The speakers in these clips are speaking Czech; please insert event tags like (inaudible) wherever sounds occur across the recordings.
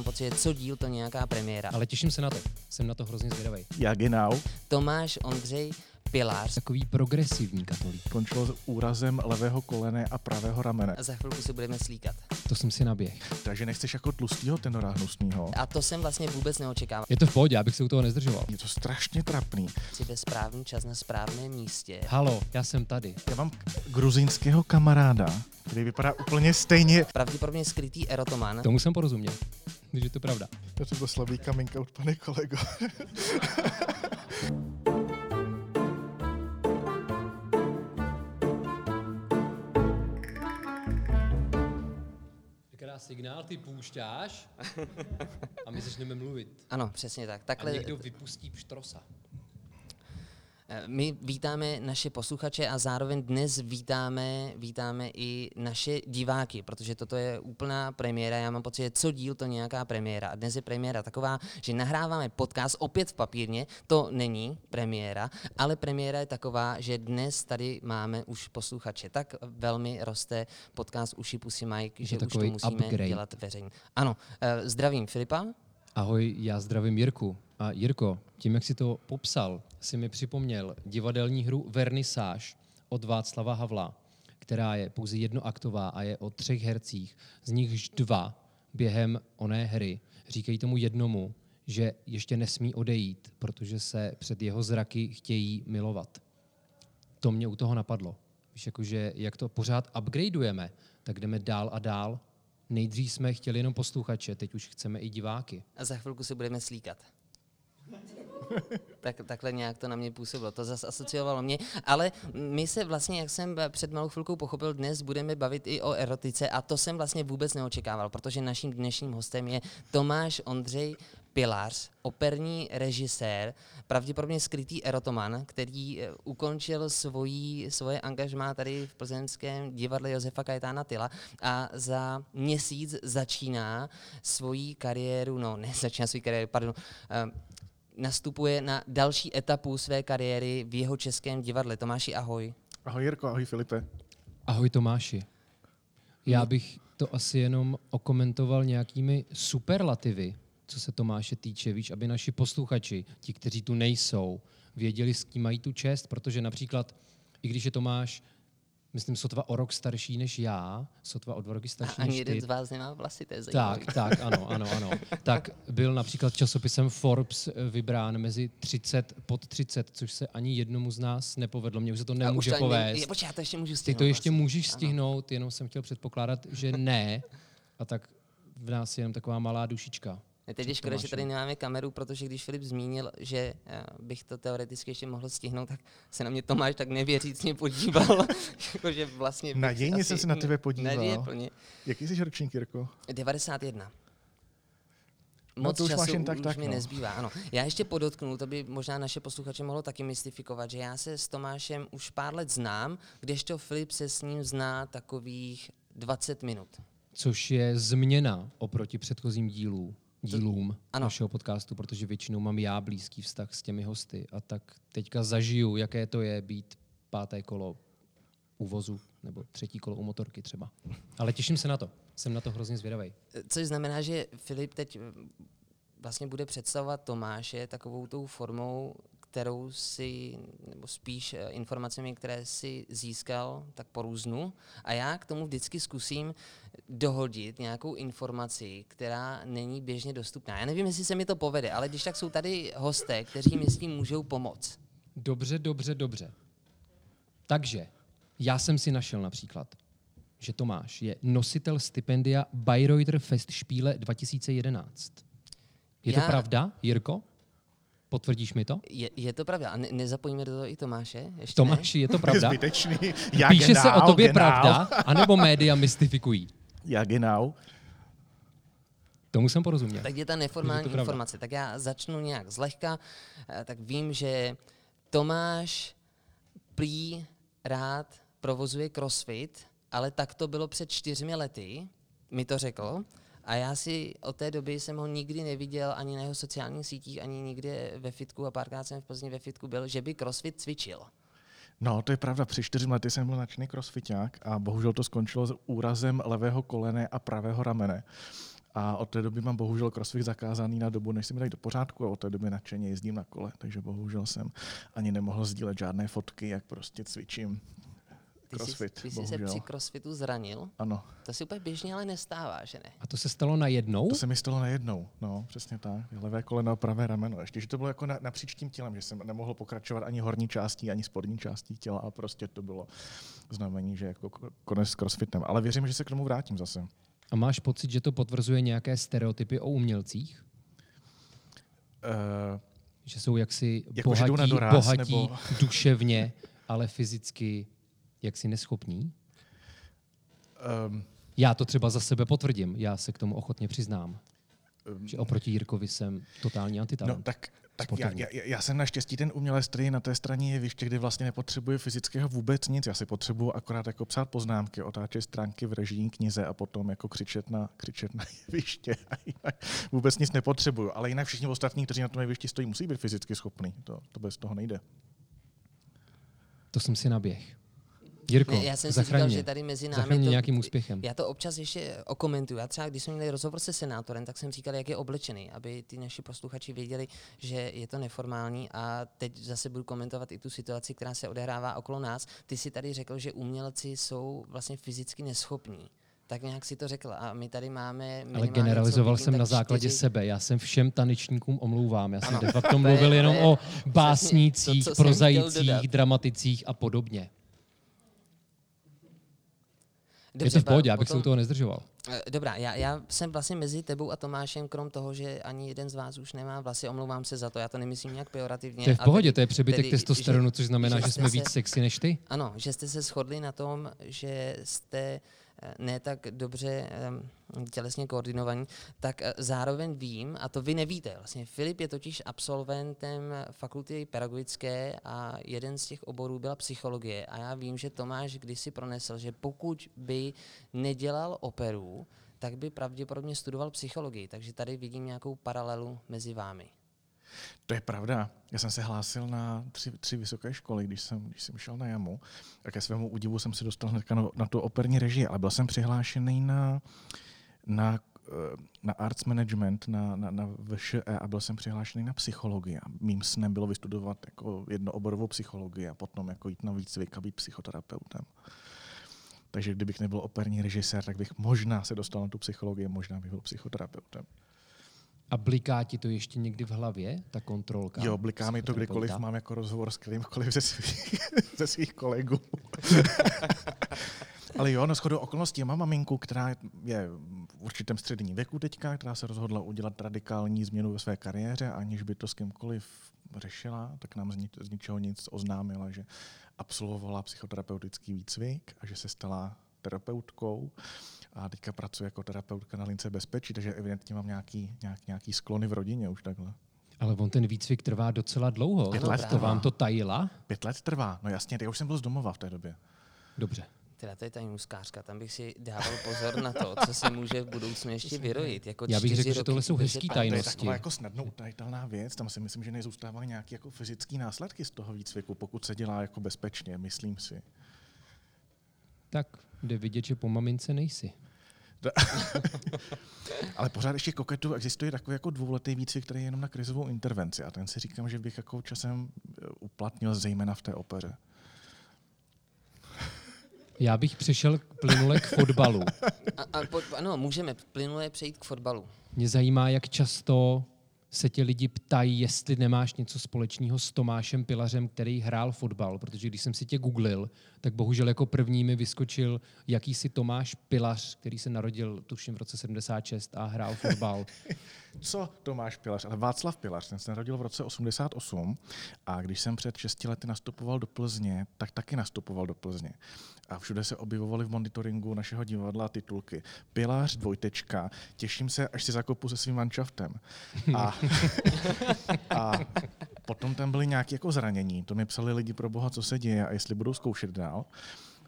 mám pocit, že co díl to nějaká premiéra. Ale těším se na to. Jsem na to hrozně zvědavý. Jak je now? Tomáš Ondřej Pilář. Takový progresivní katolík. Končilo s úrazem levého kolene a pravého ramene. A za chvilku se budeme slíkat. To jsem si naběh. Takže nechceš jako tlustýho tenora hnusnýho. A to jsem vlastně vůbec neočekával. Je to v pohodě, abych se u toho nezdržoval. Je to strašně trapný. Jsi ve správný čas na správném místě. Halo, já jsem tady. Já mám gruzínského kamaráda, který vypadá úplně stejně. Pravděpodobně skrytý erotoman. Tomu jsem porozuměl. Když je to pravda. To byl slabý coming out, pane kolego. (laughs) signál, ty poušťáš (laughs) a my začneme mluvit. Ano, přesně tak. A Takhle někdo vypustí pštrosa. My vítáme naše posluchače a zároveň dnes vítáme, vítáme i naše diváky, protože toto je úplná premiéra. Já mám pocit, že co díl to nějaká premiéra. A dnes je premiéra taková, že nahráváme podcast opět v papírně. To není premiéra, ale premiéra je taková, že dnes tady máme už posluchače. Tak velmi roste podcast Uši Pusy Mike, že to už to musíme upgrade. dělat veřejně. Ano, eh, zdravím Filipa. Ahoj, já zdravím Jirku. A Jirko, tím, jak si to popsal, si mi připomněl divadelní hru Vernisáž od Václava Havla, která je pouze jednoaktová a je o třech hercích, z nichž dva během oné hry říkají tomu jednomu, že ještě nesmí odejít, protože se před jeho zraky chtějí milovat. To mě u toho napadlo. Víš, jakože jak to pořád upgradeujeme, tak jdeme dál a dál. Nejdřív jsme chtěli jenom posluchače, teď už chceme i diváky. A za chvilku se budeme slíkat. (laughs) tak, takhle nějak to na mě působilo. To zase asociovalo mě. Ale my se vlastně, jak jsem před malou chvilkou pochopil, dnes budeme bavit i o erotice a to jsem vlastně vůbec neočekával, protože naším dnešním hostem je Tomáš Ondřej Pilář, operní režisér, pravděpodobně skrytý erotoman, který eh, ukončil svojí, svoje angažmá tady v plzeňském divadle Josefa Kajetána Tyla a za měsíc začíná svoji kariéru, no ne (laughs) začíná svoji kariéru, pardon, eh, nastupuje na další etapu své kariéry v jeho českém divadle. Tomáši, ahoj. Ahoj Jirko, ahoj Filipe. Ahoj Tomáši. Já bych to asi jenom okomentoval nějakými superlativy, co se Tomáše týče, víš, aby naši posluchači, ti, kteří tu nejsou, věděli, s kým mají tu čest, protože například, i když je Tomáš, myslím, sotva o rok starší než já, sotva o dva roky A starší ani než jeden ty, z vás nemá vlasy, to je zajímavé. tak, tak, ano, ano, ano. (laughs) Tak byl například časopisem Forbes eh, vybrán mezi 30 pod 30, což se ani jednomu z nás nepovedlo. Mně už se to A nemůže ne- povést. Je, počkej, já to ještě můžu Ty stihnout. to ještě vlastně. můžeš Ano. stihnout, jenom jsem chtěl předpokládat, že ne. A tak v nás je jenom taková malá dušička. Ne, Teď je škoda, že tady nemáme kameru, protože když Filip zmínil, že eh, bych to teoreticky ještě mohl stihnout, tak se na mě Tomáš tak nevěřícně podíval. (laughs) Jakože vlastně Nadějně jsem se na tebe podíval. Naděje plně. Jaký jsi ročník, Jirko? 91. No, Moc to už času máš jen tak, už tak, mi no. nezbývá. Ano. Já ještě podotknu, to by možná naše posluchače mohlo taky mystifikovat, že já se s Tomášem už pár let znám, kdežto Filip se s ním zná takových 20 minut. Což je změna oproti předchozím dílů, dílům ano. našeho podcastu, protože většinou mám já blízký vztah s těmi hosty. A tak teďka zažiju, jaké to je být páté kolo u vozu nebo třetí kolo u motorky třeba. Ale těším se na to. Jsem na to hrozně zvědavý. Což znamená, že Filip teď eh, vlastně bude představovat Tomáše takovou tou formou, kterou si, nebo spíš eh, informacemi, které si získal tak po různu. A já k tomu vždycky zkusím dohodit nějakou informaci, která není běžně dostupná. Já nevím, jestli se mi to povede, ale když tak jsou tady hosté, kteří mi s tím můžou pomoct. Dobře, dobře, dobře. Takže já jsem si našel například, že Tomáš je nositel stipendia Bayreuther Festspiele 2011. Je to Já- pravda, Jirko? Potvrdíš mi to? Je, je to pravda. A ne, nezapojíme do toho i Tomáše? Ještě Tomáši, je to (laughs) Je pravda? zbytečný. (laughs) Jak Píše se o genau, tobě genau. pravda, (laughs) anebo média mystifikují? Jak genau? Tomu jsem porozuměl. Tak je ta Je neformální pravda. informace. Tak já začnu nějak zlehka. Eh, Tak vím, že Tomáš prý rád provozuje crossfit, ale tak to bylo před čtyřmi lety, mi to řekl. A já si od té doby jsem ho nikdy neviděl ani na jeho sociálních sítích, ani nikde ve fitku a párkrát jsem v Plzni ve fitku byl, že by crossfit cvičil. No, to je pravda. Při čtyři lety jsem byl načný crossfiták a bohužel to skončilo s úrazem levého kolene a pravého ramene. A od té doby mám bohužel crossfit zakázaný na dobu, než se mi dají do pořádku a od té doby nadšeně jezdím na kole, takže bohužel jsem ani nemohl sdílet žádné fotky, jak prostě cvičím Ty crossfit, jsi, ty jsi se bohužel. při crossfitu zranil? Ano, To si úplně běžně ale nestává, že ne? A to se stalo najednou? to se mi stalo najednou, no, přesně tak. Levé koleno, pravé rameno. Ještě, že to bylo jako na, napříč tím tělem, že jsem nemohl pokračovat ani horní částí, ani spodní částí těla a prostě to bylo znamení, že jako ko- konec s crossfitem. Ale věřím, že se k tomu vrátím zase. A máš pocit, že to potvrzuje nějaké stereotypy o umělcích? Uh, Že jsou jaksi Jako, na bohatí, doraz, bohatí nebo- duševně, ale fyzicky jaksi neschopní? um, Já to třeba za sebe potvrdím, já se k tomu ochotně přiznám. Že oproti Jirkovi jsem totální antitalent. No tak, tak já, já, já, jsem naštěstí ten umělec, který na té straně jeviště, kdy vlastně nepotřebuje fyzického vůbec nic. Já si potřebuju akorát jako psát poznámky, otáčet stránky v režijní knize a potom jako křičet na, křičet na (laughs) jeviště. A jinak vůbec nic nepotřebuju. Ale jinak všichni ostatní, kteří na tom jevišti stojí, musí být fyzicky schopní. To, to bez toho nejde. To jsem si naběh. Jirko, já jsem si říkal, že tady mezi námi to, nějakým úspěchem. Já to občas ještě okomentuju. Já třeba, když jsme měli rozhovor se senátorem, tak jsem říkal, jak je oblečený, aby ty naši posluchači věděli, že je to neformální. A teď zase budu komentovat i tu situaci, která se odehrává okolo nás. Ty si tady řekl, že umělci jsou vlastně fyzicky neschopní. Tak nějak si to řekl. A my tady máme. Ale generalizoval jsem na základě čtyři- sebe. Já jsem všem tanečníkům omlouvám. Já jsem Ano. de facto To mluvil to jenom je o to, básnících, prozajících, dodat. dramaticích a podobně. Je Dobře, to v pohodě, abych se u toho nezdržoval. Eh, Dobrá, já, já jsem vlastně mezi tebou a Tomášem, krom toho, že ani jeden z vás už nemá vlasy, omlouvám se za to, já to nemyslím nějak pejorativně. To je v pohodě, tedy- to je přebytek tedy, testosteronu, což znamená, že jste jsme se- víc sexy než ty. Ano, že jste se shodli na tom, že jste ne tak dobře tělesně koordinovaní, tak eh, zároveň vím, a to vy nevíte, vlastně Filip je totiž absolventem fakulty pedagogické a jeden z těch oborů byla psychologie a já vím, že Tomáš kdysi pronesl, že pokud by nedělal operu, tak by pravděpodobně studoval psychologii, takže tady vidím nějakou paralelu mezi vámi. To je pravda. Já jsem se hlásil na tři, tři vysoké školy, když jsem, když jsem šel na jamu. A ke svému údivu jsem se dostal hnedka na, na tu operní režii, ale byl jsem přihlášený na, na, eh, na arts management, na, na, na VŠE a byl jsem přihlášený na psychologii. A mým snem bylo vystudovat jako jednooborovou psychologii a potom jako jít na výcvik a být psychoterapeutem. Takže kdybych nebyl operní režisér, tak bych možná se dostal na tu psychologii, možná bych byl psychoterapeutem. A bliká ti to ještě někdy v hlavě, ta kontrolka? Jo, bliká mi to kdykoliv mám jako rozhovor s kterýmkoliv ze svých, (laughs) ze svých kolegů. (laughs) Ale jo, na schodu okolností mám maminku, která je v určitém středním věku teďka, která se rozhodla udělat radikální změnu ve své kariéře, aniž by to s kýmkoliv řešila, tak nám z, ni- z ničeho nic oznámila, že absolvovala psychoterapeutický výcvik a že se stala terapeutkou a teďka pracuje jako terapeutka na lince bezpečí, takže evidentně mám nějaký, nějak, nějaký sklony v rodině už takhle. Ale on ten výcvik trvá docela dlouho. Pět To- let to trvá. vám to tajila? Pět let trvá, no jasně, já už jsem byl z domova v té době. Dobře. Teda to je ta nůzkářka, tam bych si dával pozor na to, co se může v budoucnu ještě vyrojit. Jako Já bych řekl, že tohle jsou hezký pán. To je tajnosti. taková jako snadno utajitelná věc, tam si myslím, že nezůstávaly nějaké jako fyzické následky z toho výcviku, pokud se dělá jako bezpečně, myslím si. Tak jde vidět, že po mamince nejsi. (laughs) Ale pořád ještě koketu existuje takový jako dvouletý výcvik, který je jenom na krizovou intervenci a ten si říkám, že bych jako časem eh, uplatnil zejména v té opeře. Já bych přešel k plynule k fotbalu. A, a, po, ano, můžeme plynule přejít k fotbalu. Mě zajímá, jak často se tě lidi ptají, jestli nemáš něco společného s Tomášem Pilařem, který hrál fotbal, protože když jsem si tě googlil, tak bohužel jako první mi vyskočil jakýsi Tomáš Pilař, který se narodil tuším v roce 76 a hrál fotbal. (laughs) Co Tomáš Pilař? Ale Václav Pilař, ten se narodil v roce 88 a když jsem před 6 lety nastupoval do Plzně, tak taky nastupoval do Plzně. A všude se objevovaly v monitoringu našeho divadla titulky Pilař, dvojtečka, těším se, až si zakopu se svým manšaftem. A, (laughs) a potom tam byly nějaké jako zranění, to mi psali lidi pro boha, co se děje a jestli budou zkoušet dál.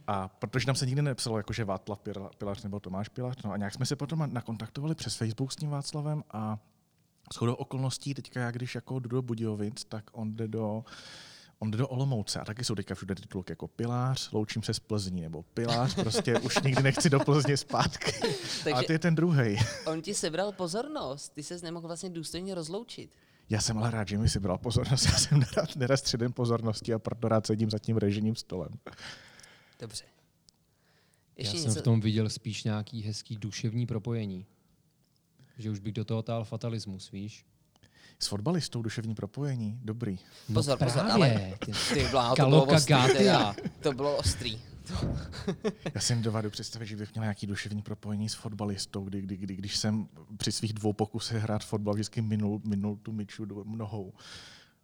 A protože tam se nikdy nepsalo, jako že Václav Pila- Pilař nebo Tomáš Pilař, no a nějak jsme se potom nakontaktovali přes Facebook s tím Václavem a shodou okolností teďka já, když jako jdu do Budějovic, tak on jde do on jde do Olomouce a taky jsou teďka všude titulky jako Pilář, loučím se z Plzní, nebo Pilář, prostě (laughs) už nikdy nechci do Plzně zpátky. Takže a ty je ten druhý. On ti sebral pozornost, ty ses nemohl vlastně důstojně rozloučit. Já jsem ale rád, že mi si bral pozornost. Já jsem nerad, nerad středem pozornosti a proto rád sedím za tím režijním stolem. Dobře. Ještě Já něco... jsem v tom viděl spíš nějaký hezký duševní propojení. Že už bych do toho tál fatalismus, víš? S fotbalistou duševní propojení, dobrý. No pozor, pozor, právě. ale ty blá, to bylo ostrý, teda, to bylo ostrý. Já si dovedu představit, že bych měl nějaký duševní propojení s fotbalistou, kdy, kdy, kdy, když jsem při svých dvou pokusech hrát fotbal vždycky minul, minul tu myču do nohou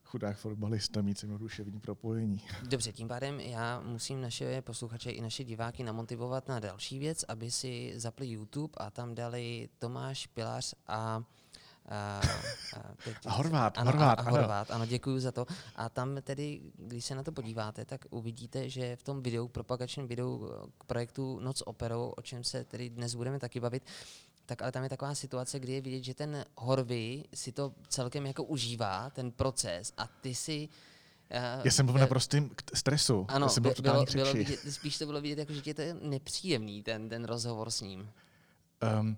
chudák fotbalista mít se mnou duševní propojení. Dobře, tím pádem já musím naše posluchače i naše diváky namotivovat na další věc, aby si zapli YouTube a tam dali Tomáš Pilář a a, a, teď, a Horvát, ano, Horvát, a, a Horvát, ano, děkuji za to. A tam tedy, když se na to podíváte, tak uvidíte, že v tom videu, propagačním videu k projektu Noc operou, o čem se tedy dnes budeme taky bavit, tak ale tam je taková situace, kdy je vidět, že ten Horvy si to celkem jako užívá, ten proces, a ty si Uh, Já jsem byl v naprostém stresu. Ano, Já jsem byl bylo, bylo vidět, spíš to bylo vidět, jako, že je to nepříjemný, ten, ten rozhovor s ním. Um,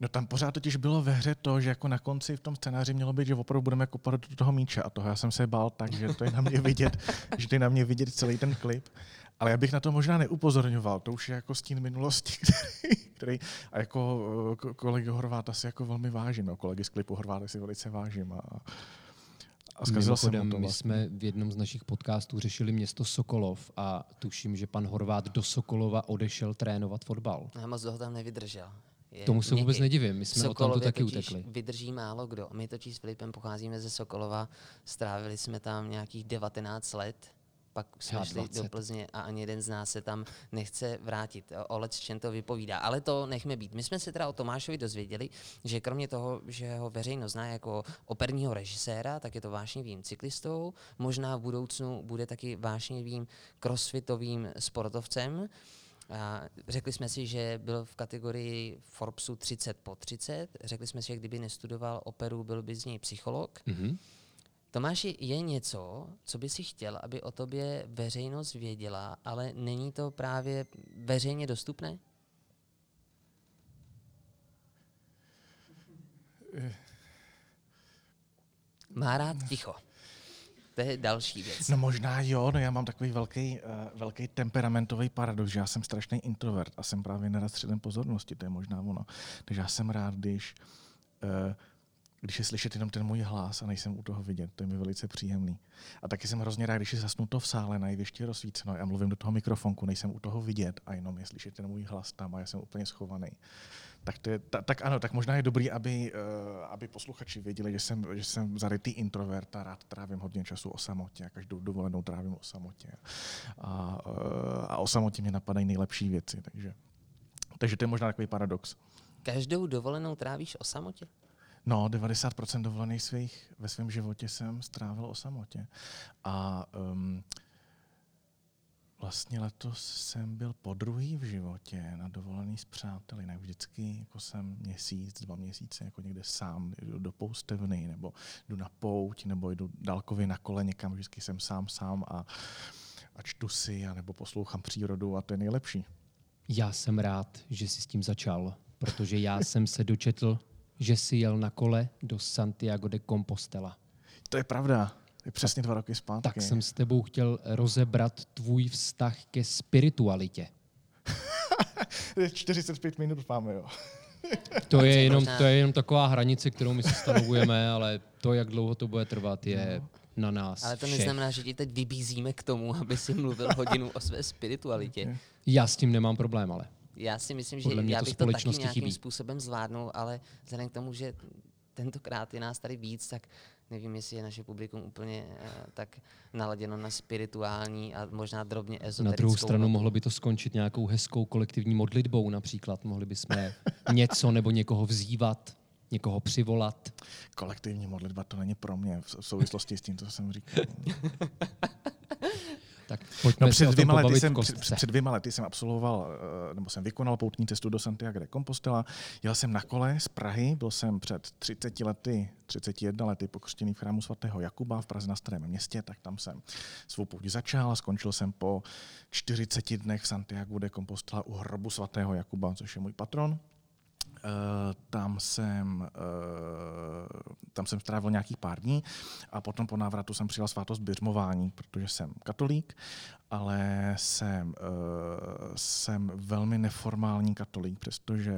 No tam pořád totiž bylo ve hře to, že jako na konci v tom scénáři mělo být, že opravdu budeme kopat do toho míče a toho já jsem se bál tak, že to je na mě vidět, (laughs) že to je na mě vidět celý ten klip. Ale já bych na to možná neupozorňoval, to už je jako stín minulosti, který, který a jako kolegy Horváta si jako velmi vážím, no, kolegy z klipu Horváta si velice vážím a, a zkazil jsem to vlastně. My jsme v jednom z našich podcastů řešili město Sokolov a tuším, že pan Horvát do Sokolova odešel trénovat fotbal. Já moc toho tam nevydržel. Je Tomu se vůbec nedivím, my jsme Sokolově o tamto taky utekli. vydrží málo kdo. My totiž s Filipem pocházíme ze Sokolova, strávili jsme tam nějakých 19 let, pak jsme šli do Plzně a ani jeden z nás se tam nechce vrátit. Olec čem to vypovídá. Ale to nechme být. My jsme se teda o Tomášovi dozvěděli, že kromě toho, že ho veřejnost zná jako operního režiséra, tak je to vášnivým cyklistou. Možná v budoucnu bude taky vášnivým crossfitovým sportovcem. A řekli jsme si, že byl v kategorii Forbesu 30 po 30. Řekli jsme si, že kdyby nestudoval operu, byl by z něj psycholog. Mm-hmm. Tomáši, je něco, co by si chtěl, aby o tobě veřejnost věděla, ale není to právě veřejně dostupné? Má rád ticho. To je další věc. No možná jo, no já mám takový velký, uh, velký temperamentový paradox, že já jsem strašný introvert a jsem právě nerad středem pozornosti, to je možná ono. Takže já jsem rád, když, uh, když je slyšet jenom ten můj hlas a nejsem u toho vidět, to je mi velice příjemný. A taky jsem hrozně rád, když je zasnuto v sále na ještě rozsvíceno a mluvím do toho mikrofonku, nejsem u toho vidět a jenom je slyšet ten můj hlas tam a já jsem úplně schovaný tak, to je, ta, tak ano, tak možná je dobrý, aby, uh, aby posluchači věděli, že jsem, že jsem zarytý introvert a rád trávím hodně času o samotě a každou dovolenou trávím o samotě. A, uh, a o samotě mě napadají nejlepší věci, takže, takže to je možná takový paradox. Každou dovolenou trávíš o samotě? No, 90% dovolených svých ve svém životě jsem strávil o samotě. A um, Vlastně letos jsem byl po druhý v životě na dovolený s přáteli. Ne vždycky jako jsem měsíc, dva měsíce jako někde sám, jdu do poustevny, nebo jdu na pouť, nebo jdu dálkově na kole někam, vždycky jsem sám sám a, a čtu si, a nebo poslouchám přírodu a to je nejlepší. Já jsem rád, že jsi s tím začal, protože já jsem se dočetl, že jsi jel na kole do Santiago de Compostela. To je pravda. Je přesně dva roky zpátky. Tak jsem s tebou chtěl rozebrat tvůj vztah ke spiritualitě. (laughs) 45 minut máme, jo. to, je jenom, to je jenom taková hranice, kterou my si stanovujeme, (laughs) ale to, jak dlouho to bude trvat, je no. na nás Ale to všech. neznamená, že ti teď vybízíme k tomu, aby si mluvil hodinu o své spiritualitě. (laughs) Já s tím nemám problém, ale. Já si myslím, že já bych to taky nějakým chybí. způsobem zvládnul, ale vzhledem k tomu, že tentokrát je nás tady víc, tak nevím, jestli je naše publikum úplně uh, tak naladěno na spirituální a možná drobně ezoterickou. Na druhou stranu notu. mohlo by to skončit nějakou hezkou kolektivní modlitbou například. Mohli bychom (laughs) něco nebo někoho vzývat, někoho přivolat. Kolektivní modlitba to není pro mě v souvislosti s tím, co jsem říkal. (laughs) Tak pojďme No před dvěma, lety jsem, před, před dvěma lety jsem absolvoval, eh, nebo jsem vykonal poutní cestu do Santiago de Compostela. Jel jsem na kole z Prahy, byl jsem před 30 lety, 31 lety pokřtěný v chrámu svatého Jakuba v Praze na Starém městě, tak tam jsem svou pouť začal a skončil jsem po 40 dnech v Santiago de Compostela u hrobu svatého Jakuba, což je můj patron. Uh, tam jsem, uh, tam jsem strávil nějakých pár dní a potom po návratu jsem přijal svátost běžmování, protože jsem katolík, ale jsem, uh, jsem velmi neformální katolík, přestože,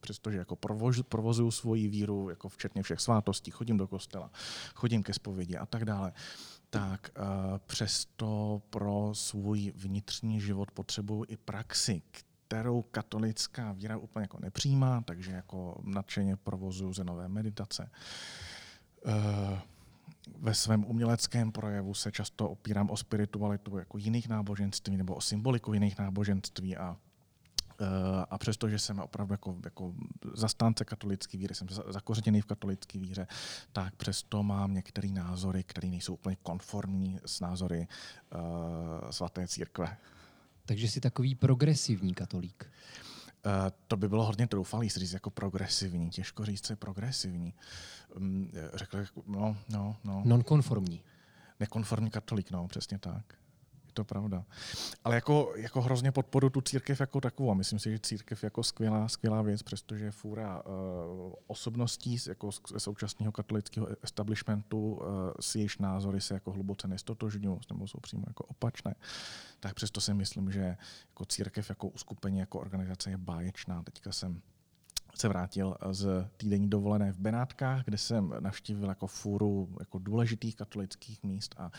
přestože jako provoz, provozuju svoji víru, jako včetně všech svátostí, chodím do kostela, chodím ke zpovědi a tak dále tak přesto pro svůj vnitřní život potřebuji i praxi, kterou katolická víra úplně jako nepřijímá, takže jako nadšeně provozuju zenové meditace. Uh, ve svém uměleckém projevu se často opírám o spiritualitu jako jiných náboženství nebo o symboliku jiných náboženství a a přesto, že jsem opravdu jako, jako zastánce katolické víry, jsem zakořeněný v katolické víře, tak přesto mám některé názory, které nejsou úplně konformní s názory uh, svaté církve. Takže jsi takový progresivní katolík. Uh, to by bylo hodně troufalý říct jako progresivní. Těžko říct, co je progresivní. Um, řekl, no, no, no. Nonkonformní. Nekonformní katolík, no, přesně tak to pravda. Ale jako, jako hrozně podporu tu církev jako takovou. A myslím si, že církev jako skvělá, skvělá věc, je fůra uh, osobností jako z současného katolického establishmentu, uh, si jejich názory se jako hluboce nestotožňují, nebo jsou přímo jako opačné. Tak přesto si myslím, že jako církev jako uskupení, jako organizace je báječná. Teďka jsem se vrátil z týdenní dovolené v Benátkách, kde jsem navštívil jako fůru jako důležitých katolických míst a,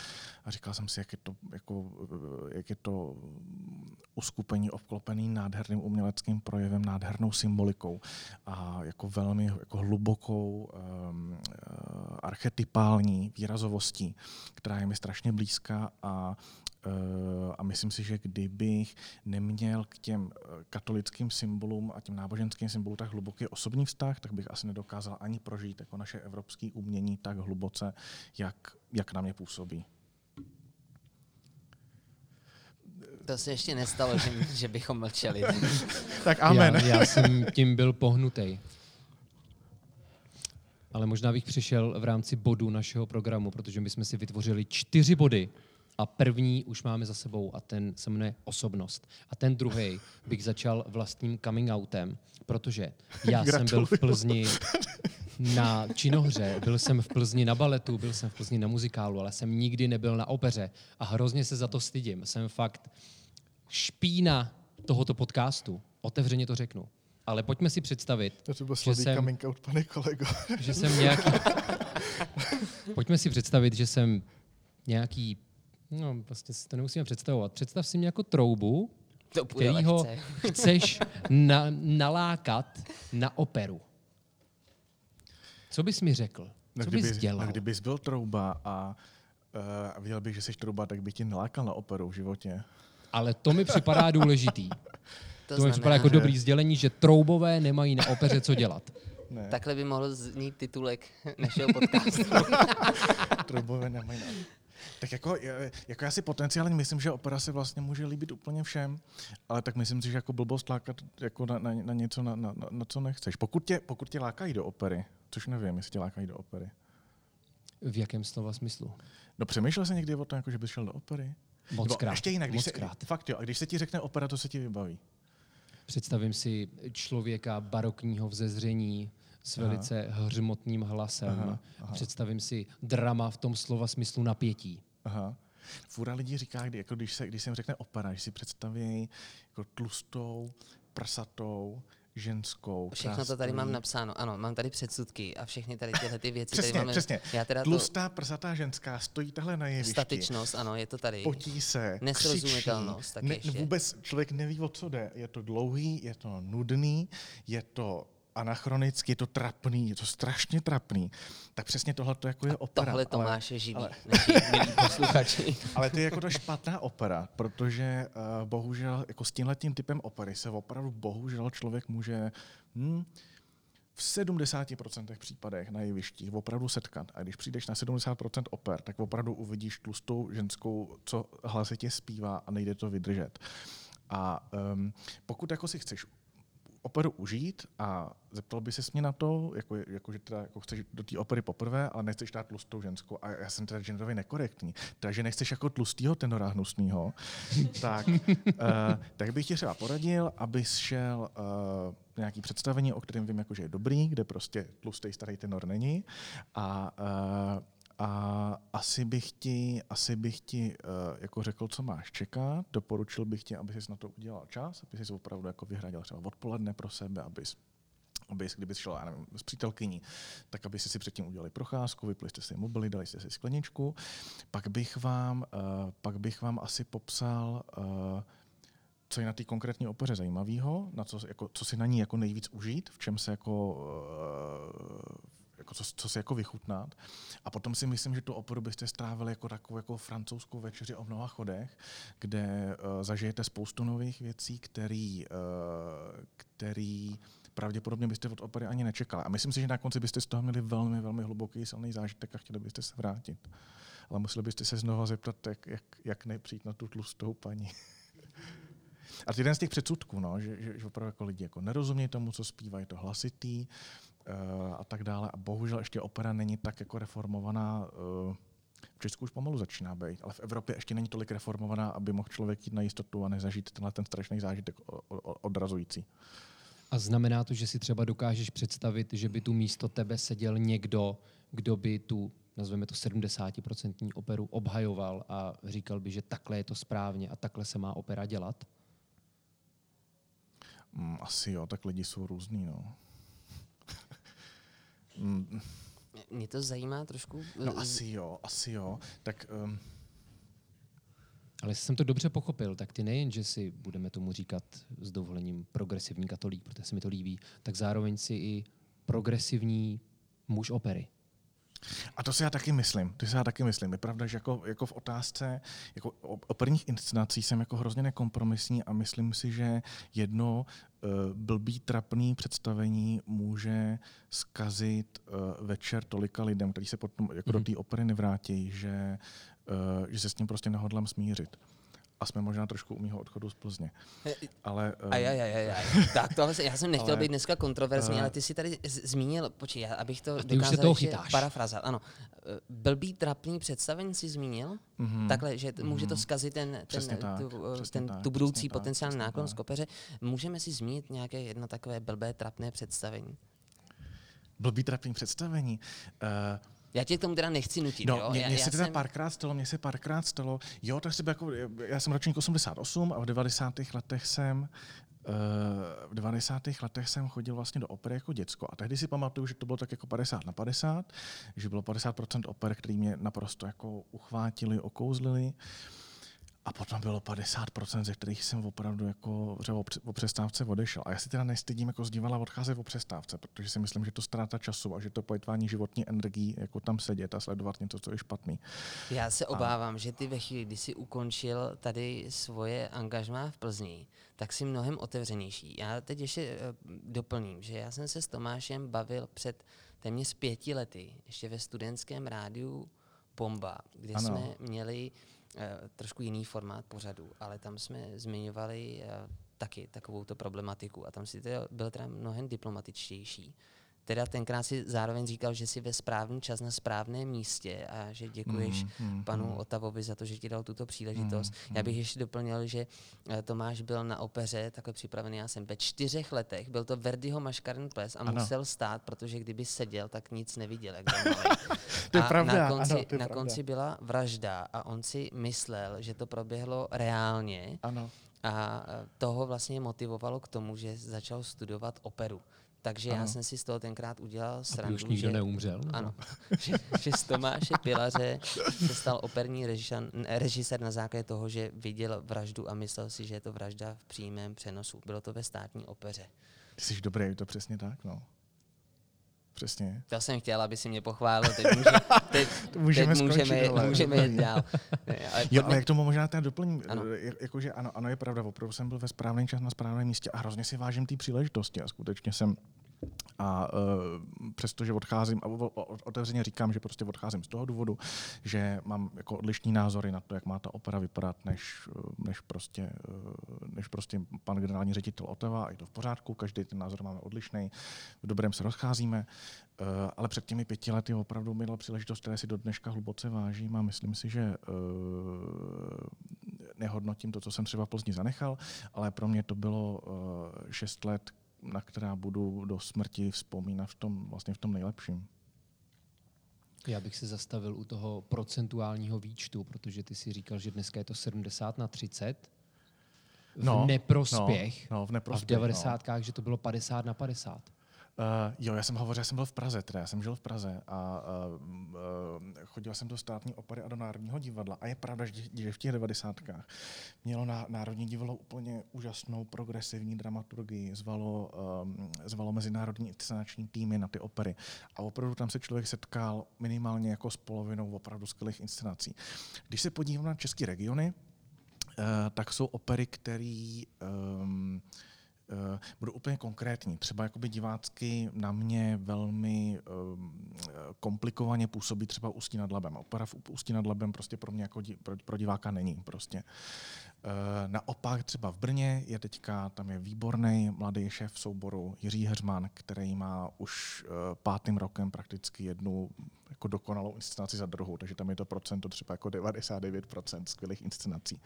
a říkal jsem si, jak je to, jako, jak je to uskupení obklopený nádherným uměleckým projevem, nádhernou symbolikou a jako velmi jako hlubokou um, archetypální výrazovostí, která je mi strašně blízká a a myslím si, že kdybych neměl k těm katolickým symbolům a těm náboženským symbolům tak hluboký osobní vztah, tak bych asi nedokázal ani prožít jako naše evropské umění tak hluboce, jak, jak na mě působí. To se ještě nestalo, že, (laughs) že bychom mlčeli. (laughs) tak amen. Já, já jsem tím byl pohnutý. Ale možná bych přišel v rámci bodu našeho programu, protože my jsme si vytvořili čtyři body, a první už máme za sebou a ten se jmenuje osobnost. A ten druhý bych začal vlastním coming outem, protože já jsem byl v Plzni na činohře, byl jsem v Plzni na baletu, byl jsem v Plzni na muzikálu, ale jsem nikdy nebyl na opeře a hrozně se za to stydím. Jsem fakt špína tohoto podcastu. Otevřeně to řeknu. Ale pojďme si představit, to byl že jsem, coming out, pane kolego. že jsem nějaký... (laughs) pojďme si představit, že jsem nějaký No, vlastně si to nemusíme představovat. Představ si mě jako troubu, to kterýho (laughs) chceš na, nalákat na operu. Co bys mi řekl? No, Co kdyby, bys dělal? No, kdybys byl trouba a uh, viděl bych, že jsi trouba, tak by ti nalákal na operu v životě. Ale to mi připadá (laughs) důležitý. To, to mi připadá jako že... dobrý sdělení, že troubové nemají na opeře co dělat. (laughs) Ne. Takhle by mohl znít titulek našeho podcastu. troubové nemají na tak jako, jako já si potenciálně myslím, že opera se vlastně může líbit úplně všem, ale tak myslím si, že jako blbost lákat jako na, na, na něco, na, na, na, co nechceš. Pokud tě, pokud tě lákají do opery, což nevím, jestli tě lákají do opery. V jakém slova smyslu? No přemýšlel jsi někdy o tom, jako, že bys šel do opery? Moc krát. Ještě jinak, když moc se, krát. fakt jo, a když se ti řekne opera, to se ti vybaví. Představím si člověka barokního vzezření, s velice aha. hřmotným hlasem. Aha, aha. Představím si drama v tom slova smyslu napětí. Aha. Fura lidí říká, kdy, jako když, se, když se jim řekne opera, že si představí jako tlustou, prsatou, ženskou. Všechno to tady mám napsáno, ano, mám tady předsudky a všechny tady tyhle ty věci přesně, tady máme. Přesně, já teda Tlustá, to... prsatá ženská stojí tahle na jevišti. Statičnost, ano, je to tady. Potí se, Nesrozumitelnost, tak ne, ještě. Vůbec člověk neví, o co jde. Je to dlouhý, je to nudný, je to anachronicky, je to trapný, je to strašně trapný, tak přesně tohle to jako je a opera. Tohle Tomáše živí, ale, milí posluchači. (laughs) ale to je jako ta špatná opera, protože uh, bohužel jako s tímhle tím typem opery se opravdu bohužel člověk může hm, v 70% případech na jevištích opravdu setkat. A když přijdeš na 70% oper, tak opravdu uvidíš tlustou ženskou, co hlasitě zpívá a nejde to vydržet. A um, pokud jako si chceš operu užít a zeptal by se mě na to, jako, jako že teda jako chceš do té opery poprvé, ale nechceš dát tlustou ženskou. A já jsem teda genderově nekorektní, takže nechceš jako tlustýho tenora hnusnýho, (laughs) tak, uh, tak bych ti třeba poradil, abys šel uh, nějaký představení, o kterém vím, jako, že je dobrý, kde prostě tlustý starý tenor není. A uh, a asi bych ti, asi bych ti uh, jako řekl, co máš čekat. Doporučil bych ti, aby jsi na to udělal čas, aby jsi opravdu jako vyhradil třeba odpoledne pro sebe, abys aby, kdyby já nevím, s přítelkyní, tak aby si předtím udělali procházku, vypli jste si mobily, dali jste si skleničku. Pak bych vám, uh, pak bych vám asi popsal, uh, co je na té konkrétní opeře zajímavého, na co, jako, co si na ní jako nejvíc užít, v čem se jako uh, jako co, co si jako vychutnat. A potom si myslím, že tu operu byste strávili jako takovou jako francouzskou večeři o mnoha chodech, kde uh, zažijete spoustu nových věcí, který, uh, který pravděpodobně byste od opery ani nečekali. A myslím si, že na konci byste z toho měli velmi, velmi hluboký, silný zážitek a chtěli byste se vrátit. Ale museli byste se znovu zeptat, jak, jak, jak nepřijít na tu tlustou paní. (laughs) A to je jeden z těch předsudků, no, že, že, že opravdu jako lidi jako nerozumějí tomu, co zpívají, to hlasitý, a tak dále. A bohužel ještě opera není tak jako reformovaná. Eh, v Česku už pomalu začíná být, ale v Evropě ještě není tolik reformovaná, aby mohl člověk jít na jistotu a nezažít tenhle ten strašný zážitek odrazující. A znamená to, že si třeba dokážeš představit, že by tu místo tebe seděl někdo, kdo by tu, nazveme to 70% operu, obhajoval a říkal by, že takhle je to správně a takhle se má opera dělat? Mm, asi jo, tak lidi jsou různý. No. Mě to zajímá trošku. No eh, asi jo, asi jo. Tak... Um... Ale jestli jsem to dobře pochopil, tak ty nejen, že si budeme tomu říkat s dovolením progresivní katolík, protože se mi to líbí, tak zároveň si i progresivní muž opery. A to si já taky myslím. To si já taky myslím. Je pravda, že jako, jako v otázce jako operních inscenací jsem jako hrozně nekompromisní a myslím si, že jedno uh, blbý, trapný představení může skazit uh, večer tolika lidem, kteří se potom jako mm-hmm. do mhm. té opery nevrátí, že, uh, že se s tím prostě nehodlám smířit a jsme možná trošku u mého odchodu z Plzně. Ale, um, aj, aj, aj, aj. Tak to, já jsem nechtěl ale, být dneska kontroverzní, uh, ale ty si tady zmínil, počkej, abych to dokázal ještě parafrazovat. Ano, eh, blbý, trapný představení si zmínil, mm-hmm, takhle, že mm-hmm. může to mhm. zkazit ten, ten, tak, tu, eh, ten, tak, tu budoucí potenciální náklon z kopeře. Můžeme si zmínit nějaké jedno takové blbé, trapné představení? Blbý, trapný představení? Uh, já tě k tomu teda nechci nutit. No, jo? Mě, mě já, se teda jsem... párkrát stalo, mě se párkrát stalo, jo, tak si jako, já jsem ročník 88 a v 90. letech jsem v 90. letech jsem chodil vlastně do opery jako děcko a tehdy si pamatuju, že to bylo tak jako 50 na 50, že bylo 50% oper, který mě naprosto jako uchvátili, okouzlili. A potom bylo 50%, ze kterých jsem opravdu jako o přestávce odešel. A já si teda nestydím jako z divadla odcházet o přestávce, protože si myslím, že to ztráta času a že to pojetvání životní energií, jako tam sedět a sledovat něco, co je špatný. Já se obávám, a... že ty ve chvíli, kdy jsi ukončil tady svoje angažmá v Plzni, tak si mnohem otevřenější. Já teď ještě eh, doplním, že já jsem se s Tomášem bavil před téměř pěti lety, ještě ve studentském rádiu Bomba, kde ano. jsme měli trošku jiný formát pořadu, ale tam jsme zmiňovali eh, taky takovou problematiku a tam si to byl teda mnohem diplomatičtější teda tenkrát si zároveň říkal, že jsi ve správný čas na správném místě a že děkuješ mm, mm, panu mm. Otavovi za to, že ti dal tuto příležitost. Mm, Já bych ještě doplnil, že eh, Tomáš byl na opeře takhle připravený, já jsem ve čtyřech letech, byl to Verdiho Maškaren ples a ano. musel stát, protože kdyby seděl, tak nic neviděl. Jak (laughs) to je a pravda, na konci, ano, to je na pravda. konci byla vražda a on si myslel, že to proběhlo reálně. Ano. A eh, toho vlastně motivovalo k tomu, že začal studovat operu. Takže ano. já jsem si z toho tenkrát udělal srandu, už nikdo že, neumřel? Ano, (laughs) že, že z Tomáše Pilaře se stal operní režisér, režisér na základě toho, že viděl vraždu a myslel si, že je to vražda v přímém přenosu. Bylo to ve státní opeře. Ty jsi dobrý, je to přesně tak, no. Přesně. To jsem chtěl, aby si mě pochválil, teď, (laughs) může, teď, můžeme, teď můžeme, dole, můžeme jít dál. (laughs) Ne, ale jo, ale jak tomu možná teda doplním, ano. jakože ano, ano, je pravda, opravdu jsem byl ve správném čas na správném místě a hrozně si vážím té příležitosti a skutečně jsem A uh, přestože odcházím, a otevřeně říkám, že prostě odcházím z toho důvodu, že mám jako odlišní názory na to, jak má ta opera vypadat, než, než, prostě, uh, než prostě pan generální ředitel Oteva, a je to v pořádku, každý ten názor máme odlišný, v dobrém se rozcházíme, uh, ale před těmi pěti lety opravdu měla příležitost, které si do dneška hluboce vážím a myslím si, že uh, nehodnotím to, co jsem třeba v Plzni zanechal, ale pro mě to bylo uh, šest let, na která budu do smrti vzpomínat v tom, vlastně v tom nejlepším. Já bych se zastavil u toho procentuálního výčtu, protože ty si říkal, že dneska je to 70 na 30 v no, neprospěch, no, no, v neprospěch a v 90. No. že to bylo 50 na 50. Uh, jo, já jsem hovořil, já jsem byl v Praze, teda já jsem žil v Praze a uh, uh, chodil jsem do státní opery a do Národního divadla. A je pravda, že, v těch devadesátkách mělo na, Národní divadlo úplně úžasnou progresivní dramaturgii, zvalo, um, zvalo mezinárodní inscenační týmy na ty opery. A opravdu tam se člověk setkal minimálně jako s polovinou opravdu skvělých inscenací. Když se podívám na české regiony, uh, tak jsou opery, které um, Uh, budu úplně konkrétní. Třeba jakoby divácky na mě velmi um, komplikovaně působí třeba Ústí nad Labem. Opera v Ústí nad Labem prostě pro mě jako pro, pro diváka není. Prostě. Uh, naopak třeba v Brně je teďka, tam je výborný mladý šéf souboru Jiří Heřman, který má už uh, pátým rokem prakticky jednu jako dokonalou inscenaci za druhou, takže tam je to procento třeba jako 99% skvělých inscenací.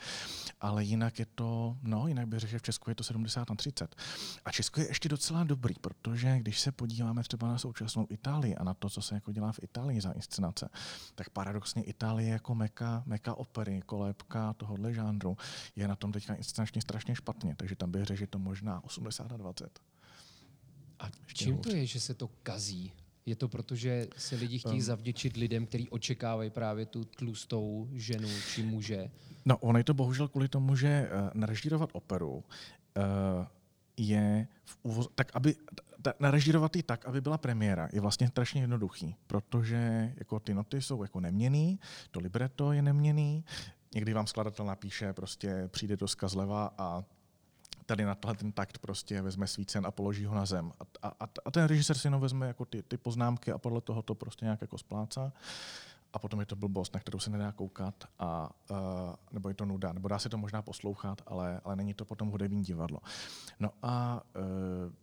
Ale jinak je to, no, jinak bych řekl, že v Česku je to 70 na 30. A Česko je ještě docela dobrý, protože když se podíváme třeba na současnou Itálii a na to, co se jako dělá v Itálii za inscenace, tak paradoxně Itálie jako meka, meka opery, kolébka tohohle žánru je na tom teďka inscenačně strašně špatně, takže tam bych řekl, že to možná 80 na 20. A čím to je, že se to kazí? Je to proto, že se lidi chtějí um, zavděčit lidem, kteří očekávají právě tu tlustou ženu či muže? No, ono je to bohužel kvůli tomu, že uh, narežírovat operu uh, je v uvoz... tak, aby ta, narežírovat ji tak, aby byla premiéra, je vlastně strašně jednoduchý, protože jako ty noty jsou jako neměný, to libretto je neměný, někdy vám skladatel napíše, prostě přijde do zleva a tady na tohle ten takt prostě vezme svícen a položí ho na zem. A, a, a ten režisér si jenom vezme jako ty, ty poznámky a podle toho to prostě nějak jako splácá. A potom je to blbost, na kterou se nedá koukat, a, uh, nebo je to nuda, nebo dá se to možná poslouchat, ale, ale není to potom hudební divadlo. No a uh,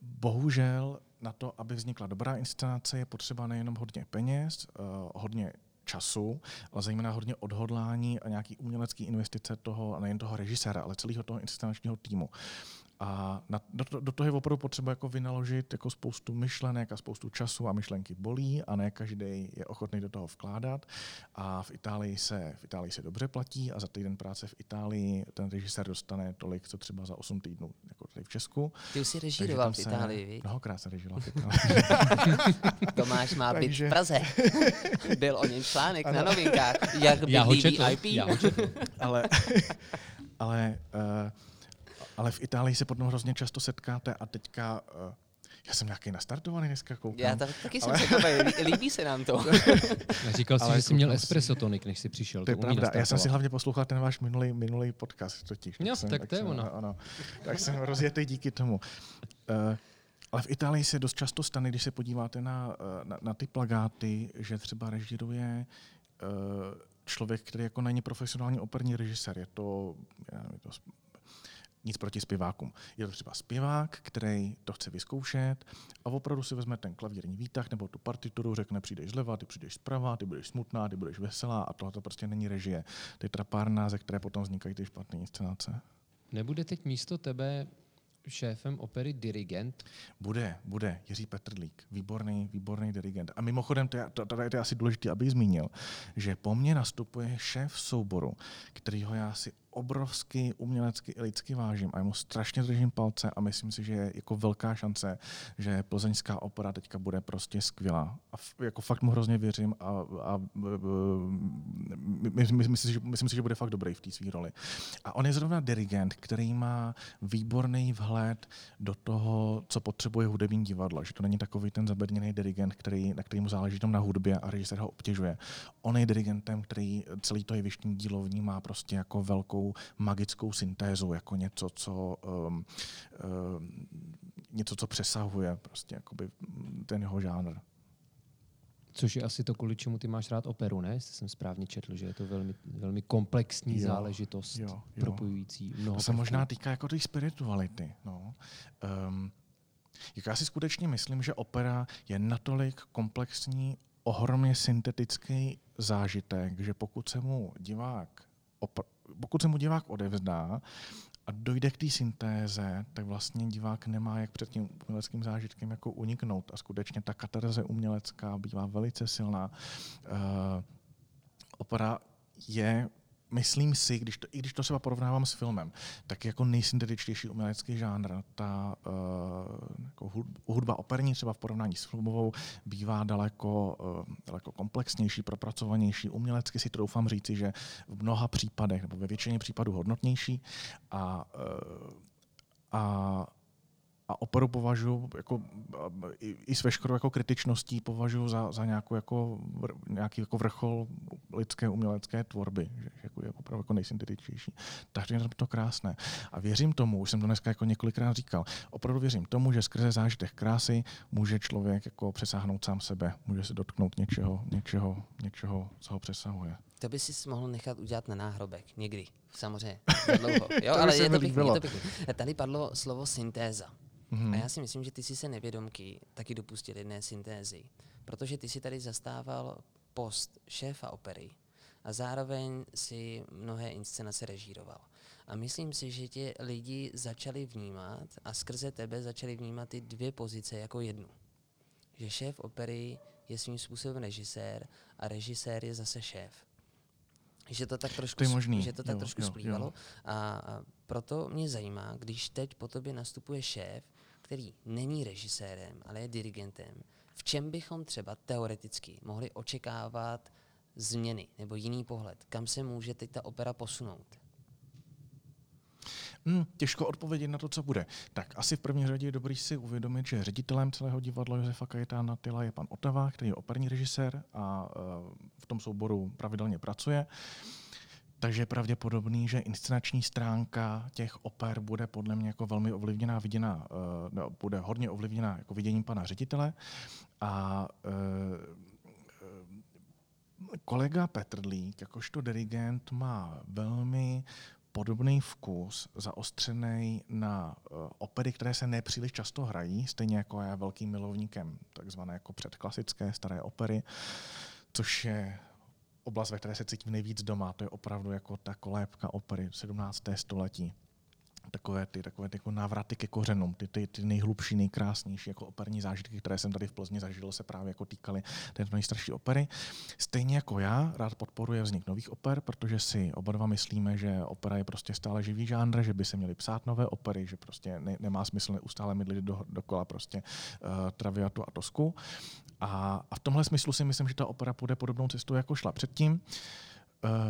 bohužel na to, aby vznikla dobrá inscenace, je potřeba nejenom hodně peněz, uh, hodně času, ale zejména hodně odhodlání a nějaký umělecký investice toho, a nejen toho režiséra, ale celého toho inscenačního týmu. A na, do, do toho je opravdu potřeba jako vynaložit jako spoustu myšlenek a spoustu času a myšlenky bolí a ne každý je ochotný do toho vkládat. A v Itálii se, v Itálii se dobře platí a za týden práce v Itálii ten režisér dostane tolik, co třeba za 8 týdnů, jako tady v Česku. Ty už jsi režíroval v Itálii, víš? Mnohokrát se režíroval v Itálii. Tomáš má být v Praze. (laughs) Byl o něm článek ano. na novinkách, jak bydlí VIP. Já ho ale, (laughs) ale uh, ale v Itálii se potom hrozně často setkáte a teďka uh, já jsem nějaký nastartovaný dneska, koukám. Já tak, taky ale... jsem (laughs) se líbí se nám to. (laughs) Já říkal jsi, že jsi měl espresso tonik, než jsi přišel. To je pravda, já jsem si hlavně poslouchal ten váš minulý, minulý podcast totiž. Jo, tak, tak to je ono. Ano, tak jsem rozjetý díky tomu. Uh, ale v Itálii se dost často stane, když se podíváte na, eh, na, na ty plagáty, že třeba režíruje uh, člověk, který jako není profesionální operní režisér. Je to, já nevím, je to nic proti zpěvákům. Je to třeba zpěvák, který to chce vyzkoušet a opravdu si vezme ten klavírní výtah nebo tu partituru, řekne, přijdeš zleva, ty přijdeš zprava, ty budeš smutná, ty budeš veselá a tohle to prostě není režie. To je trapárna, ze které potom vznikají ty špatné inscenace. Nebude teď místo tebe šéfem opery dirigent? Bude, bude. Jiří Petrlík. Výborný, výborný dirigent. A mimochodem, to je, to, to, to je asi důležité, abych zmínil, že po mně nastupuje šéf souboru, kterýho já si obrovsky umělecky i lidsky vážím a mu strašně držím palce a myslím si, že je jako velká šance, že plzeňská opera teďka bude prostě skvělá. A f, jako fakt mu hrozně věřím a, a my, my, my, myslím, že, myslím si, že bude fakt dobrý v té své roli. A on je zrovna dirigent, který má výborný vhled do toho, co potřebuje hudební divadlo. Že to není takový ten zaberněný dirigent, který, na kterým mu záleží tom na hudbě a režisér ho obtěžuje. On je dirigentem, který celý to jevištní dílo vnímá prostě jako velkou nějakou magickou syntézu, jako něco, co um, um, něco, co přesahuje prostě jakoby ten jeho žánr. Což je asi to, kvůli čemu ty máš rád operu, ne? Jestli jsem správně četl, že je to velmi, velmi komplexní Jo, záležitost, jo, jo. propojující mnoho To se prvků. možná týká jako té spirituality. No. Um, já si skutečně myslím, že opera je natolik komplexní, ohromně syntetický zážitek, že pokud se mu divák, opr- pokud se mu divák odevzdá a dojde k té syntéze, tak vlastně divák nemá jak před tím uměleckým zážitkem jako uniknout. A skutečně ta katarze umělecká bývá velice silná. Uh, opera je myslím si, když to, i když to třeba porovnávám s filmem, tak jako nejsyntetičtější umělecký žánr, ta uh, jako hud- hudba operní třeba v porovnání s filmovou bývá daleko, uh, daleko komplexnější, propracovanější, umělecky si troufám říci, že v mnoha případech, nebo ve většině případů hodnotnější. A, uh, a a operu považuji jako, i, i s veškerou jako kritičností považuji za, za nějakou jako, nějaký jako vrchol lidské umělecké tvorby, že jako je opravdu jako nejsyntetičtější. Takže je to krásné. A věřím tomu, už jsem to dneska jako několikrát říkal, opravdu věřím tomu, že skrze zážitek krásy může člověk jako přesáhnout sám sebe, může se dotknout něčeho, něčeho, něčeho, co ho přesahuje. To by si mohl nechat udělat na náhrobek. Někdy. Samozřejmě. (laughs) Dlouho. Jo, ale je to, pěkný, je to pěkný. Tady padlo slovo syntéza. Mhm. A já si myslím, že ty jsi se nevědomky taky dopustil jedné syntézy. Protože ty si tady zastával post šéfa opery a zároveň si mnohé inscenace režíroval. A myslím si, že tě lidi začali vnímat a skrze tebe začali vnímat ty dvě pozice jako jednu. Že šéf opery je svým způsobem režisér a režisér je zase šéf. Že to tak trošku, To je možný, že to tak jo, trošku jo, splývalo. jo. A, a proto mě zajímá, když teď po tobě nastupuje šéf, který není režisérem, ale je dirigentem, v čem bychom třeba teoreticky mohli očekávat změny nebo jiný pohled? Kam se může teď ta opera posunout? Hmm, těžko odpovědět na to, co bude. Tak asi v první řadě je dobrý si uvědomit, že ředitelem celého divadla Josefa Kajetána Tyla je pan Otava, který je operní režisér a uh, v tom souboru pravidelně pracuje. Takže je pravděpodobný, že inscenační stránka těch oper bude podle mě jako velmi ovlivněná, viděná, uh, no, bude hodně ovlivněná jako viděním pana ředitele. A uh, kolega Petrlík, jakožto dirigent, má velmi podobný vkus, zaostřený na opery, které se nepříliš často hrají, stejně jako já velkým milovníkem takzvané jako předklasické staré opery, což je oblast, ve které se cítím nejvíc doma. To je opravdu jako ta kolébka opery 17. století. Takové ty, takové ty jako návraty ke kořenům, ty, ty, ty nejhlubší, nejkrásnější jako operní zážitky, které jsem tady v Plzni zažil, se právě jako týkaly této nejstarší opery. Stejně jako já, rád podporuje vznik nových oper, protože si oba dva myslíme, že opera je prostě stále živý žánr, že by se měly psát nové opery, že prostě ne, nemá smysl neustále mydlit do, dokola prostě uh, Traviatu a Tosku. A, a v tomhle smyslu si myslím, že ta opera půjde podobnou cestou, jako šla předtím.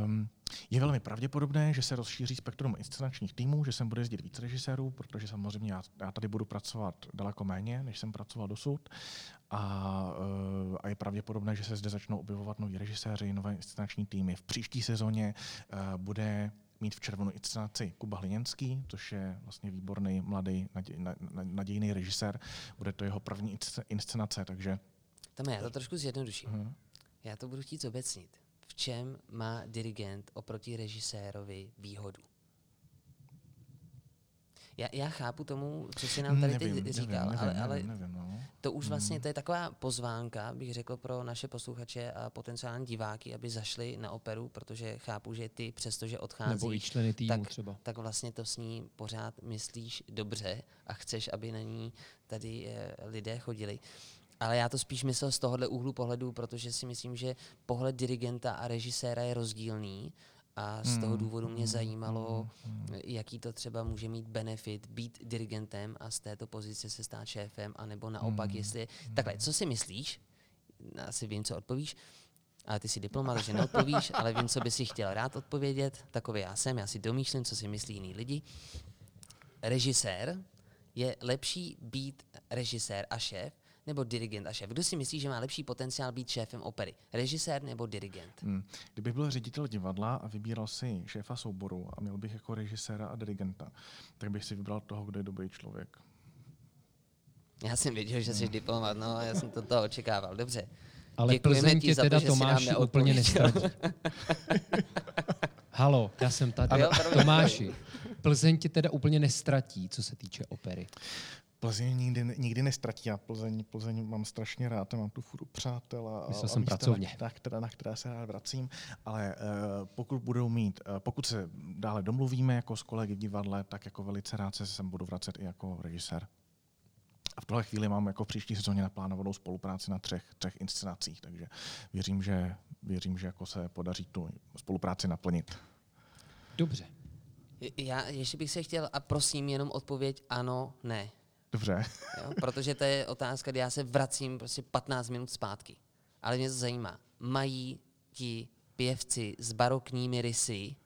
Um, je velmi pravděpodobné, že se rozšíří spektrum inscenačních týmů, že sem bude jezdit víc režisérů, protože samozřejmě já, já tady budu pracovat daleko méně, než jsem pracoval dosud. A, uh, a je pravděpodobné, že se zde začnou objevovat noví režiséři, nové inscenační týmy. V příští sezóně uh, bude mít v červnu inscenaci Kuba Hliněnský, což je vlastně výborný mladý naděj, na, na, nadějný režisér. Bude to jeho první insce- inscenace, takže Tam já to trošku zjednoduším. uh, Já to budu chtít zobecnit. V čem má dirigent oproti režisérovi výhodu? Já, já chápu tomu, co jsi nám tady nevím, teď říkal, nevím, ale, nevím, ale nevím, nevím, no. to už vlastně to je taková pozvánka, bych řekl, pro naše posluchače a potenciální diváky, aby zašli na operu, protože chápu, že ty, přestože odcházíš, Nebo i členy týmu tak, třeba. tak vlastně to s ní pořád myslíš dobře a chceš, aby na ní tady eh, lidé chodili. Ale já to spíš myslel z tohohle úhlu pohledu, protože si myslím, že pohled dirigenta a režiséra je rozdílný a z toho Hmm, důvodu mě hmm, zajímalo, hmm, jaký to třeba může mít benefit být dirigentem a z této pozice se stát šéfem, anebo naopak, jestli... Takhle, co si myslíš? Asi vím, co odpovíš. Ale ty jsi diplomat, takže neodpovíš, (laughs) ale vím, co by si chtěl rád odpovědět. Takový já jsem, já si domýšlím, co si myslí jiný lidi. Režisér, je lepší být režisér a šéf, nebo dirigent a šéf? Kdo si myslí, že má lepší potenciál být šéfem opery? Režisér nebo dirigent? Hmm. Kdybych byl ředitel divadla a vybíral si šéfa souboru a měl bych jako režiséra a dirigenta, tak bych si vybral toho, kdo je dobrý člověk. Já jsem věděl, že jsi diplomat, no, já jsem to toho očekával. Dobře. Ale Děkujeme Plzeň ti tě za to, teda nám Tomáši úplně nestratí. (laughs) Halo, já jsem tady. Jo. Tomáši, Plzeň tě teda úplně nestratí, co se týče opery. Plzeň nikdy, nikdy nestratí. Já Plzeň, Plzeň mám strašně rád, mám tu furt přátel a, Myslel a jsem místa, pracovně. Na, které, na které se rád vracím. Ale uh, pokud budou mít, uh, pokud se dále domluvíme jako s kolegy v divadle, tak jako velice rád se sem budu vracet i jako režisér. A v tuhle chvíli mám jako v příští sezóně naplánovanou spolupráci na třech, třech inscenacích, takže věřím, že, věřím, že jako se podaří tu spolupráci naplnit. Dobře. Já ještě bych se chtěl, a prosím jenom odpověď ano, ne. Dobře. Jo? Protože to je otázka, kdy já se vracím prostě 15 minut zpátky. Ale mě to zajímá. Mají ti pěvci s barokními rysy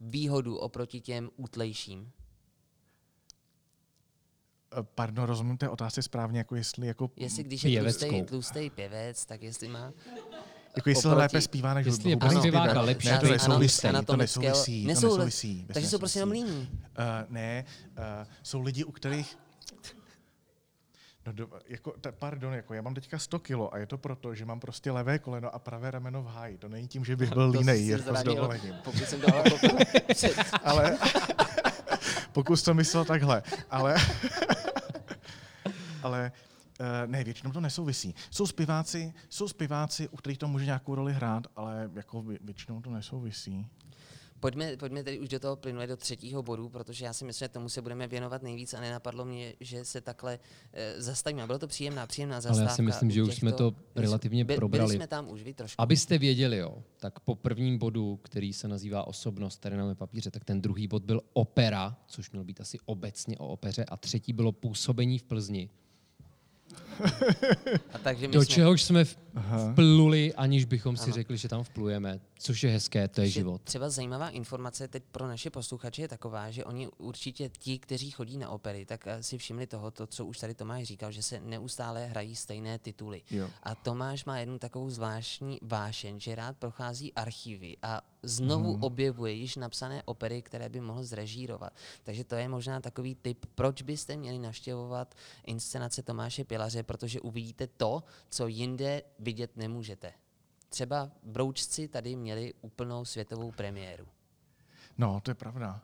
výhodu oproti těm útlejším? Eh, Pardon, rozumím té otázce správně, jako jestli, jako, Jestli když je tlustý, tlustý pěvec, tak jestli má... jako jestli oproti- lépe zpívá než Jestli je zpěvák lepší, ne, to nesouvisí, to nesouvisí, to Nesou- nesouvisí. Takže jsou prostě jenom líní. Uh, ne, uh, jsou lidi, u kterých No, do, jako, ta, pardon, jako já mám teďka 100 kilo a je to proto, že mám prostě levé koleno a pravé rameno v háji. To není tím, že bych (laughs) byl línej, jako s dovolením. Pokud jsem to ale před, Ale pokud to myslel takhle. Ale, (laughs) ale uh, ne, většinou to nesouvisí. Jsou zpěváci, jsou zpěváci, u kterých to může nějakou roli hrát, ale jako vě- většinou to nesouvisí. Pojďme, pojďme tedy už do toho plynule do třetího bodu, protože já si myslím, že tomu se budeme věnovat nejvíc a nenapadlo mě, že se takhle e, zastavíme. Byla to příjemná, příjemná Ale zastávka. já si myslím, že už jsme to relativně By- probrali. Byli jsme tam už, vy trošku. Abyste věděli, jo, tak po prvním bodu, který se nazývá osobnost, tady na papíře, tak ten druhý bod byl opera, což měl být asi obecně o opeře, a třetí bylo působení v Plzni. (laughs) A takže my Do jsme, čehož jsme v- vpluli, aniž bychom si řekli, že tam vplujeme, což je hezké, to je že život. Třeba zajímavá informace teď pro naše posluchače je taková, že oni určitě ti, kteří chodí na opery, tak eh, si všimli toho, to, co už tady Tomáš říkal, že se neustále hrají stejné tituly. Jo. A Tomáš má jednu takovou zvláštní vášeň, že rád prochází archivy a znovu Mhm. objevuje již napsané opery, které by mohl zrežírovat. Takže to je možná takový tip, proč byste měli navštěvovat inscenace Tomáše Pilaře, protože uvidíte to, co jinde vidět nemůžete. Třeba Broučci tady měli úplnou světovou premiéru. No, to je pravda.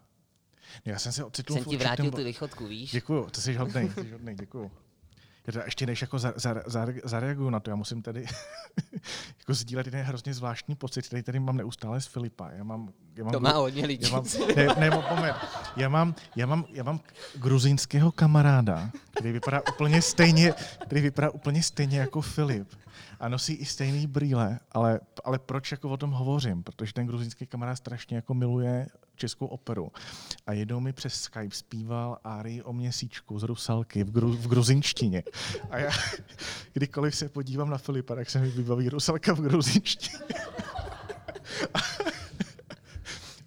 Já jsem se ocitl Jsem ti vrátil tu lichotku, víš? Děkuju, to jsi hodnej, jsi hodnej, děkuju. (laughs) Já teda ještě než jako za, za, za, zareaguju na to, já musím tady (laughs) jako sdílet jeden hrozně zvláštní pocit, který tady mám neustále z Filipa. Já mám, já mám, To má hodně lidí. já mám, ne, ne, moment. Já mám, já mám, já mám gruzínského kamaráda, který vypadá úplně stejně, který vypadá úplně stejně jako Filip. A nosí i stejný brýle, ale, ale proč jako o tom hovořím? Protože ten gruzínský kamarád strašně jako miluje českou operu. A jednou mi přes Skype zpíval Árii o měsíčku z Rusalky v, gru, v gruzinštině. A já, (laughs) kdykoliv se podívám na Filipa, tak se mi vybaví Rusalka v gruzinštině. (laughs)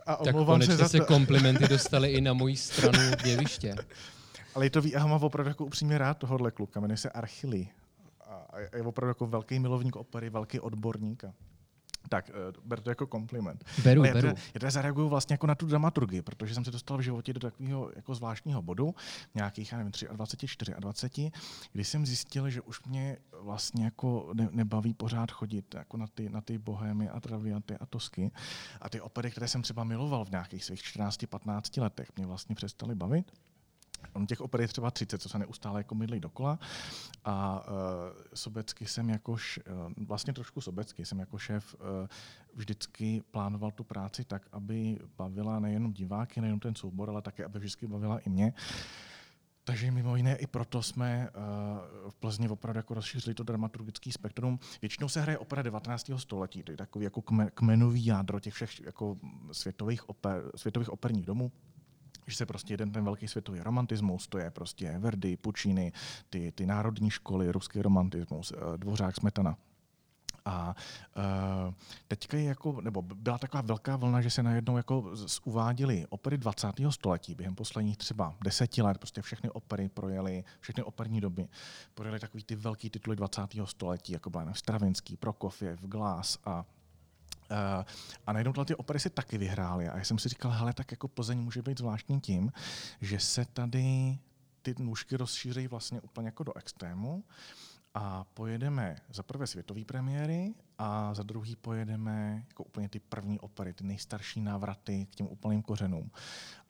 A Tak omlouvám se konečně za se to. komplimenty dostaly i na (laughs) moji stranu jeviště. Ale je to ví, já ho mám opravdu jako upřímně rád tohohle kluka, jmenuje se Archily. A je opravdu jako velký milovník opery, velký odborník. Tak, uh, ber to jako kompliment. Beru, Ale já beru. teda, já teda zareaguju vlastně jako na tu dramaturgii, protože jsem se dostal v životě do takového jako zvláštního bodu, nějakých, já nevím, 23, 24, kdy jsem zjistil, že už mě vlastně jako ne, nebaví pořád chodit jako na ty, na ty bohémy a traviaty a tosky. A ty opery, které jsem třeba miloval v nějakých svých 14-15 letech, mě vlastně přestaly bavit. On těch oper je třeba 30, co se neustále jako mydlí dokola. A uh, sobecky jsem jakož, uh, vlastně trošku sobecky, jsem jako šéf uh, vždycky plánoval tu práci tak, aby bavila nejenom diváky, nejenom ten soubor, ale také, aby vždycky bavila i mě. Takže mimo jiné i proto jsme uh, v Plzni opravdu jako rozšířili to dramaturgický spektrum. Většinou se hraje opera 19. století, to je takový jako kme, kmenový jádro těch všech jako světových, oper, světových operních domů že se prostě jeden ten velký světový romantismus, to je prostě Verdi, Puccini, ty, ty národní školy, ruský romantismus, eh, Dvořák, Smetana. A uh, teďka je jako, nebo byla taková velká vlna, že se najednou jako uváděly opery 20. století během posledních třeba deseti let, prostě všechny opery projeli, všechny operní doby, projeli takový ty velký tituly 20. století, jako byla Stravinský, Prokofiev, Glass a Uh, a najednou ty opery si taky vyhrály. A já jsem si říkal, hele, tak jako Plzeň může být zvláštní tím, že se tady ty nůžky rozšíří vlastně úplně jako do extrému a pojedeme za prvé světové premiéry a za druhý pojedeme jako úplně ty první opery, ty nejstarší návraty k těm úplným kořenům.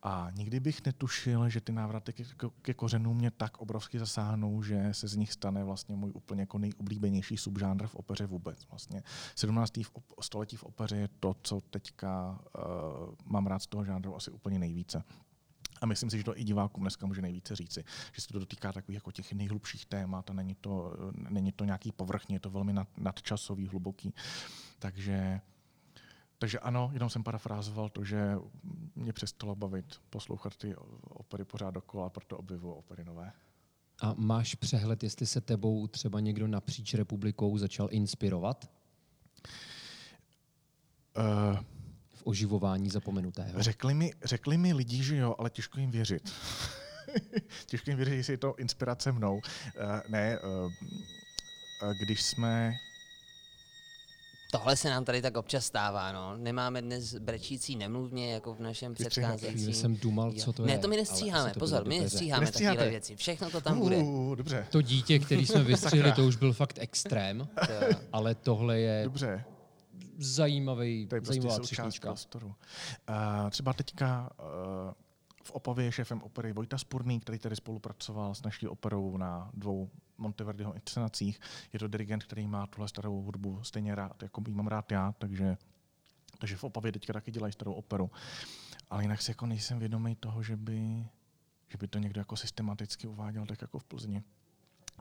A nikdy bych netušil, že ty návraty ke, ke kořenům mě tak obrovsky zasáhnou, že se z nich stane vlastně můj úplně jako nejoblíbenější subžánr v opeře vůbec. Vlastně 17. V století v opeře je to, co teďka uh, mám rád z toho žánru asi úplně nejvíce. A myslím si, že to i divákům dneska může nejvíce říci, že se to dotýká takových jako těch nejhlubších témat a není to, není to nějaký povrchní, je to velmi nad, nadčasový, hluboký. Takže, takže ano, jenom jsem parafrázoval to, že mě přestalo bavit poslouchat ty opery pořád dokola, proto objevuju opery nové. A máš přehled, jestli se tebou třeba někdo napříč republikou začal inspirovat? Uh, oživování zapomenutého? Řekli mi, řekli mi lidi, že jo, ale těžko jim věřit. (laughs) těžko jim věřit, jestli je to inspirace mnou. Uh, ne, uh, když jsme Tohle se nám tady tak občas stává, no. Nemáme dnes brečící nemluvně, jako v našem předcházejícím. jsem dumal, co to je. Ne, to my nestříháme, pozor, my nestříháme takové věci. Všechno to tam uh, bude. Dobře. To dítě, který jsme (laughs) vystřihli, to už byl fakt extrém, (laughs) ale tohle je... Dobře zajímavý, to je prostě zajímavá prostoru. Uh, třeba teďka uh, v Opavě je šéfem opery Vojta Spurný, který tady spolupracoval s naší operou na dvou Monteverdiho inscenacích. Je to dirigent, který má tuhle starou hudbu stejně rád, jako ji mám rád já, takže, takže v Opavě teďka taky dělají starou operu. Ale jinak si jako nejsem vědomý toho, že by, že by to někdo jako systematicky uváděl tak jako v Plzni.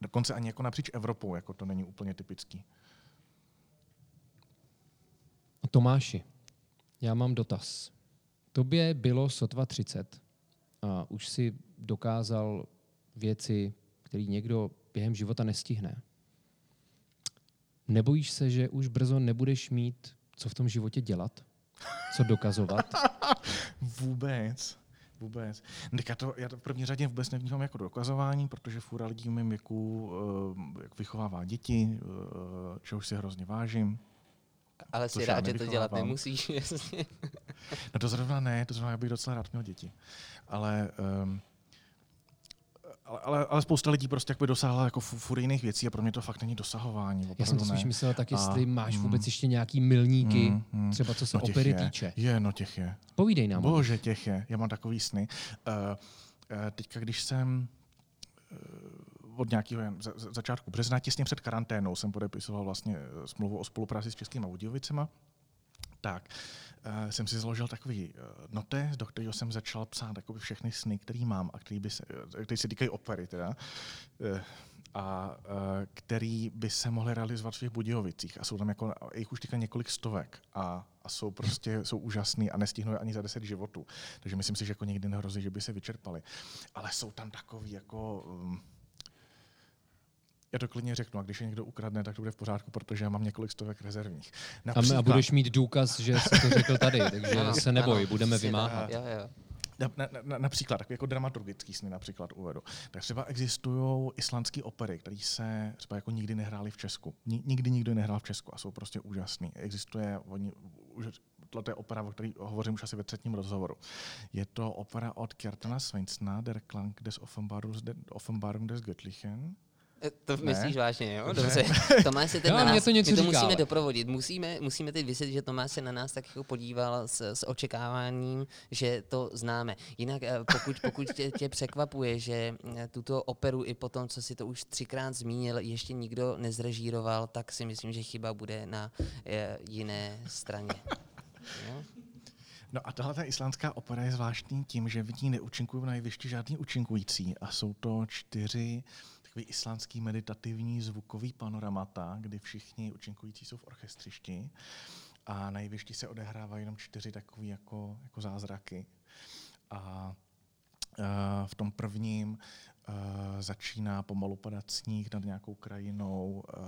Dokonce ani jako napříč Evropou, jako to není úplně typický. Tomáši, já mám dotaz. Tobě bylo sotva 30 a už si dokázal věci, které někdo během života nestihne. Nebojíš se, že už brzo nebudeš mít co v tom životě dělat? Co dokazovat? (laughs) Vůbec. Vůbec. Já to, já to v první řadě vůbec nevnímám jako dokazování, protože fůra lidí v mém věku uh, jak vychovává děti, uh, čehož si hrozně vážím. Ale si rád, že to dělat nemusíš, jasně. no to zrovna ne, to zrovna já bych docela rád měl děti. Ale, um, ale, ale, spousta lidí prostě jakoby dosáhla jako furt jiných věcí a pro mě to fakt není dosahování. Já jsem to spíš myslel tak, jestli a, máš vůbec mm, ještě nějaký milníky, mm, mm, třeba co se no opery je, týče. Je, no těch je. Povídej nám. Bože, těch je. Já mám takový sny. Uh, uh, teďka, když jsem uh, od nějakého začátku března, těsně před karanténou, jsem podepisoval vlastně smlouvu o spolupráci s Českými Budějovicema. Tak, uh, jsem si zložil takový uh, notes, do kterého jsem začal psát jakoby všechny sny, které mám a který, by se, který se týkají opery. Teda. Uh, a který by se mohly realizovat v těch Budějovicích. A jsou tam jako, jich už teďka několik stovek a, a jsou prostě jsou úžasný a nestihnou ani za deset životů. Takže myslím si, že jako někdy nehrozí, že by se vyčerpali. Ale jsou tam takový jako... Um, já to klidně řeknu, a když je někdo ukradne, tak to bude v pořádku, protože já mám několik stovek rezervních. Například, a budeš mít důkaz, že jsi to řekl tady, takže ano, se neboj, ano, budeme vymáhat. Jo, jo. Na, na, na, například, tak jako dramaturgický sny například uvedu. Tak třeba existují islandské opery, které se třeba jako nikdy nehrály v Česku. Nikdy nikdo nehrál v Česku a jsou prostě úžasný. Existuje, oni, už, tohle je opera, o které hovořím už asi ve třetím rozhovoru. Je to opera od Kjartana Svensna, Der Klang des Offenbarung des Göttlichen. To ne? myslíš vážně, jo? Dobře. (laughs) Tomáš se teď no, na nás, to my to říká, musíme ale. doprovodit. Musíme, musíme teď vysvětlit, že Tomáš se na nás tak jako podíval s, s očekáváním, že to známe. Jinak eh, pokud, pokud tě, tě překvapuje, že eh, tuto operu i po tom, co si to už třikrát zmínil, ještě nikdo nezrežíroval, tak si myslím, že chyba bude na je, eh, jiné straně. Jo? No a tahle ta islandská opera je zvláštní tím, že v ní neúčinkují na jevišti žádný účinkující a jsou to čtyři takový islandský meditativní zvukový panoramata, kdy všichni účinkující jsou v orchestřišti a na jevišti se odehrávají jenom čtyři takové jako, jako zázraky. A v tom prvním začíná pomalu padat sníh nad nějakou krajinou, uh,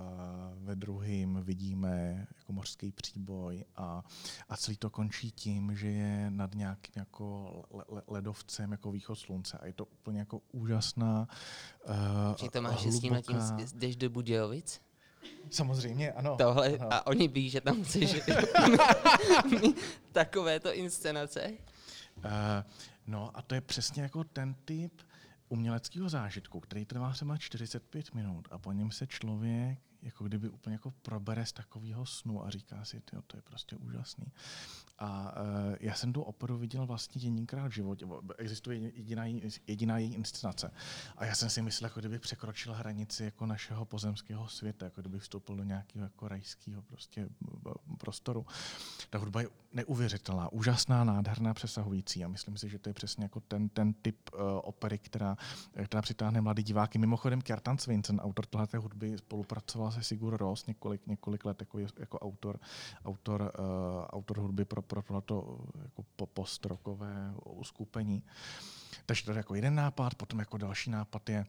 ve druhém vidíme jako mořský příboj a, a celý to končí tím, že je nad nějakým jako le, ledovcem jako východ slunce a je to úplně jako úžasná Či to máš s tím, tím jdeš do Budějovic? Samozřejmě, ano. Tohle, ano. a oni ví, že tam chceš (laughs) takovéto inscenace? Uh, no a to je přesně jako ten typ, uměleckého zážitku, který trvá třeba 45 minut a po něm se člověk jako kdyby úplně jako probere z takového snu a říká si, to je prostě úžasný. A uh, já jsem tu operu viděl vlastně jedinkrát v životě. Existuje jediná, jediná její inscenace. A já jsem si myslel, jako kdyby překročil hranici jako našeho pozemského světa, jako kdyby vstoupil do nějakého jako rajského prostě prostoru. Ta hudba je neuvěřitelná, úžasná, nádherná, přesahující. A myslím si, že to je přesně jako ten, ten typ uh, opery, která, která přitáhne mladý diváky. Mimochodem, Kjartan Svincen, autor tohle hudby, spolupracoval se Sigur Ros několik, několik let jako, jako autor, autor, uh, autor hudby pro, pro tohleto jako postrokové uskupení. Takže to je jako jeden nápad, potom jako další nápad je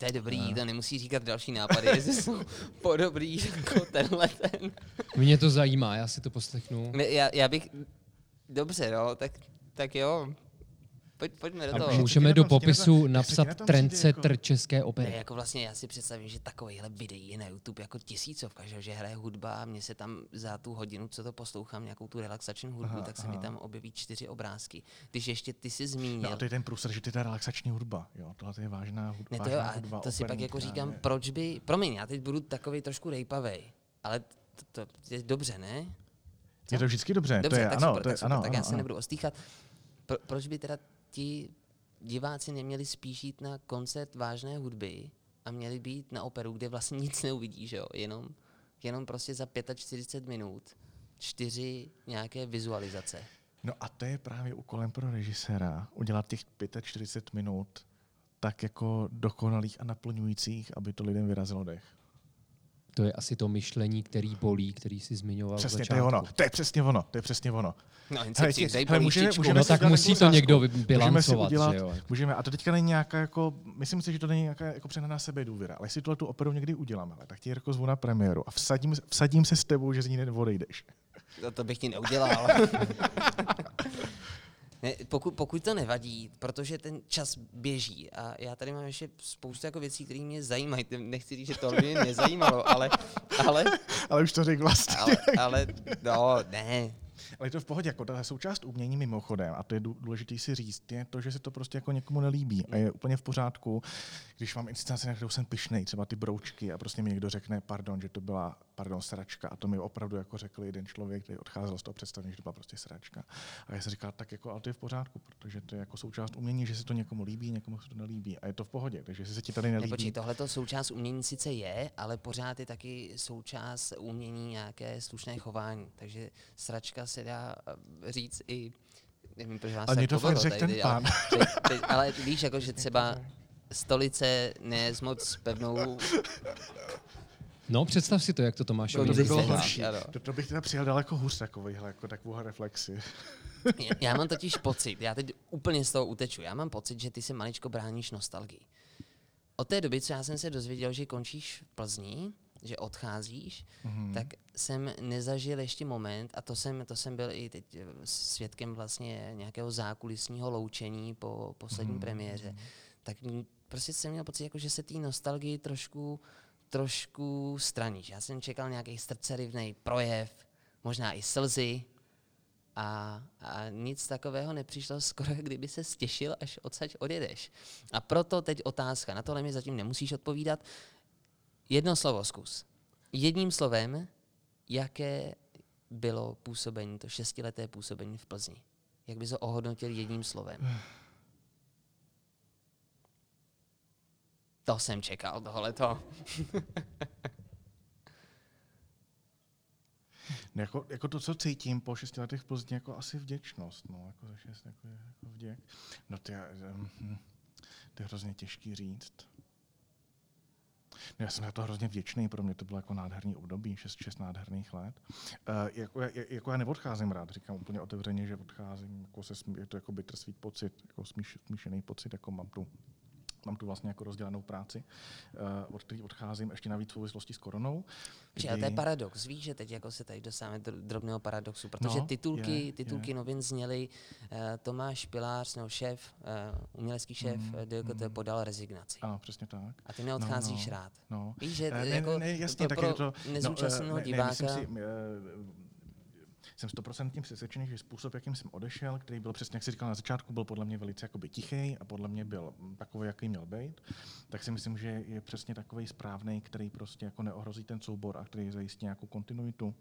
to je dobrý, to nemusí říkat další nápady, (laughs) jestli jsou podobný jako tenhle ten. Mě to zajímá, já si to poslechnu. Já, já bych, dobře, no, tak, tak jo, Pojď, pojďme do toho. Můžeme do popisu napsat trendsetter jako... české opery. Ne, jako vlastně já si představím, že takovýhle videí je na YouTube jako tisícovka, že, že hraje hudba a mě se tam za tu hodinu, co to poslouchám, nějakou tu relaxační hudbu, aha, tak se aha. mi tam objeví čtyři obrázky. Když ještě ty si zmínil. No, to je ten průser, že ty ta relaxační hudba, jo, tohle je vážná hudba. Ne, to, jo, hudba, to si pak jako říkám, je... proč by, promiň, já teď budu takový trošku rejpavej, ale to, to je dobře, ne? Co? Je to vždycky dobře, dobře to je, tak ano, super, to je, tak, super, ano, tak ano, já se ano. nebudu ostýchat. Pro, proč by teda ti diváci neměli spíš jít na koncert vážné hudby a měli být na operu, kde vlastně (laughs) nic neuvidí, že jo? Jenom, jenom prostě za 45 minut čtyři nějaké vizualizace. No a to je právě úkolem pro režiséra, udělat těch 45 minut tak jako dokonalých a naplňujících, aby to lidem vyrazilo dech. To je asi to myšlení, který bolí, který si zmiňoval Přesně, to je ono. To je přesně ono. To je přesně ono. No, hele, hele, hele, můžeme, můžeme no tak musí to někdo bilancovat. Můžeme si udělat, že jo? Můžeme, a to teďka není nějaká jako, myslím si, že to není nějaká jako přenaná sebe důvěra, ale jestli tuhle tu operu někdy uděláme, tak ti Jirko zvu na premiéru a vsadím, vsadím se s tebou, že z ní neodejdeš. No to bych ti neudělal. (laughs) (laughs) Ne, pokud, pokud to nevadí, protože ten čas běží a já tady mám ještě spoustu jako věcí, které mě zajímají. Nechci říct, že to mě nezajímalo, ale... Ale, (laughs) ale už to řekl vlastně. Ale, ale no, ne, ale je to v pohodě, jako ta součást umění mimochodem, a to je důležité si říct, je to, že se to prostě jako někomu nelíbí. A je úplně v pořádku, když mám inscenaci, na kterou jsem pišnej, třeba ty broučky, a prostě mi někdo řekne, pardon, že to byla, pardon, sračka. A to mi opravdu jako řekl jeden člověk, který odcházel z toho představení, že to byla prostě sračka. A já jsem říkal, tak jako, ale to je v pořádku, protože to je jako součást umění, že se to někomu líbí, někomu se to nelíbí. A je to v pohodě, takže se ti tady nelíbí. Nepočkej, tohle to součást umění sice je, ale pořád je taky součást umění nějaké slušné chování. Takže sračka se dá říct i nevím, proč vás ale to fakt řekl ten pán. (laughs) Ale, teď, ale víš, jako, že třeba stolice ne s moc pevnou No, představ si to, jak to Tomáš no, to by bylo horší. To, to, bych teda přijal daleko hůř takovýhle, jako takovou reflexi. já, já mám totiž pocit, já teď úplně z toho uteču, já mám pocit, že ty se maličko bráníš nostalgii. Od té doby, co já jsem se dozvěděl, že končíš v Plzni, že odcházíš, mm-hmm. tak jsem nezažil ještě moment, a to jsem, to jsem byl i teď eh, svědkem vlastně nějakého zákulisního loučení po poslední mm-hmm. premiéře, tak prostě jsem měl pocit, jako, že se té nostalgii trošku, trošku straníš. Já jsem čekal nějaký srdcerivný projev, možná i slzy, a, a nic takového nepřišlo skoro, (laughs) kdyby se stěšil, až odsaď odjedeš. A proto teď otázka, na tohle mi zatím nemusíš odpovídat. Jedno slovo zkus. Jedním slovem, jaké bylo působení, to šestileté působení v Plzni? Jak bys ho ohodnotil jedním slovem? To jsem čekal, tohleto. (laughs) jako, jako to, co cítím po šesti letech v Plzni, jako asi vděčnost. No, jako za šest, jako, jako vděk. No to je, um, to je hrozně těžký říct. Já jsem za to hrozně vděčný, pro mě to bylo jako nádherný období, šest, šest nádherných let. Uh, jako, jako, já neodcházím rád, říkám úplně otevřeně, že odcházím, jako se, je to jako bittersweet pocit, jako smíš, smíšený pocit, jako mám tu mám tu vlastně jako rozdělenou práci, uh, od který odcházím ještě navíc v souvislosti s koronou. Kdy... Ale to je paradox, víš, že teď jako se tady dostáváme do drobného paradoxu, protože no, titulky, je, titulky je. novin zněly uh, Tomáš Pilář, nebo šéf, uh, umělecký šéf mm, DKT mm. podal rezignaci. Ano, přesně tak. A ty neodcházíš no, no, rád. No. Víš, že ne, jako ne, jasně, to pro to, nezúčastněného no, diváka... Ne, si, uh, jsem stoprocentně přesvědčený, že způsob, jakým jsem odešel, který byl přesně, jak jsi říkal na začátku, byl podle mě velice jakoby tichý a podle mě byl takový, jaký měl být, tak si myslím, že je přesně takový správný, který prostě jako neohrozí ten soubor a který zajistí nějakou kontinuitu.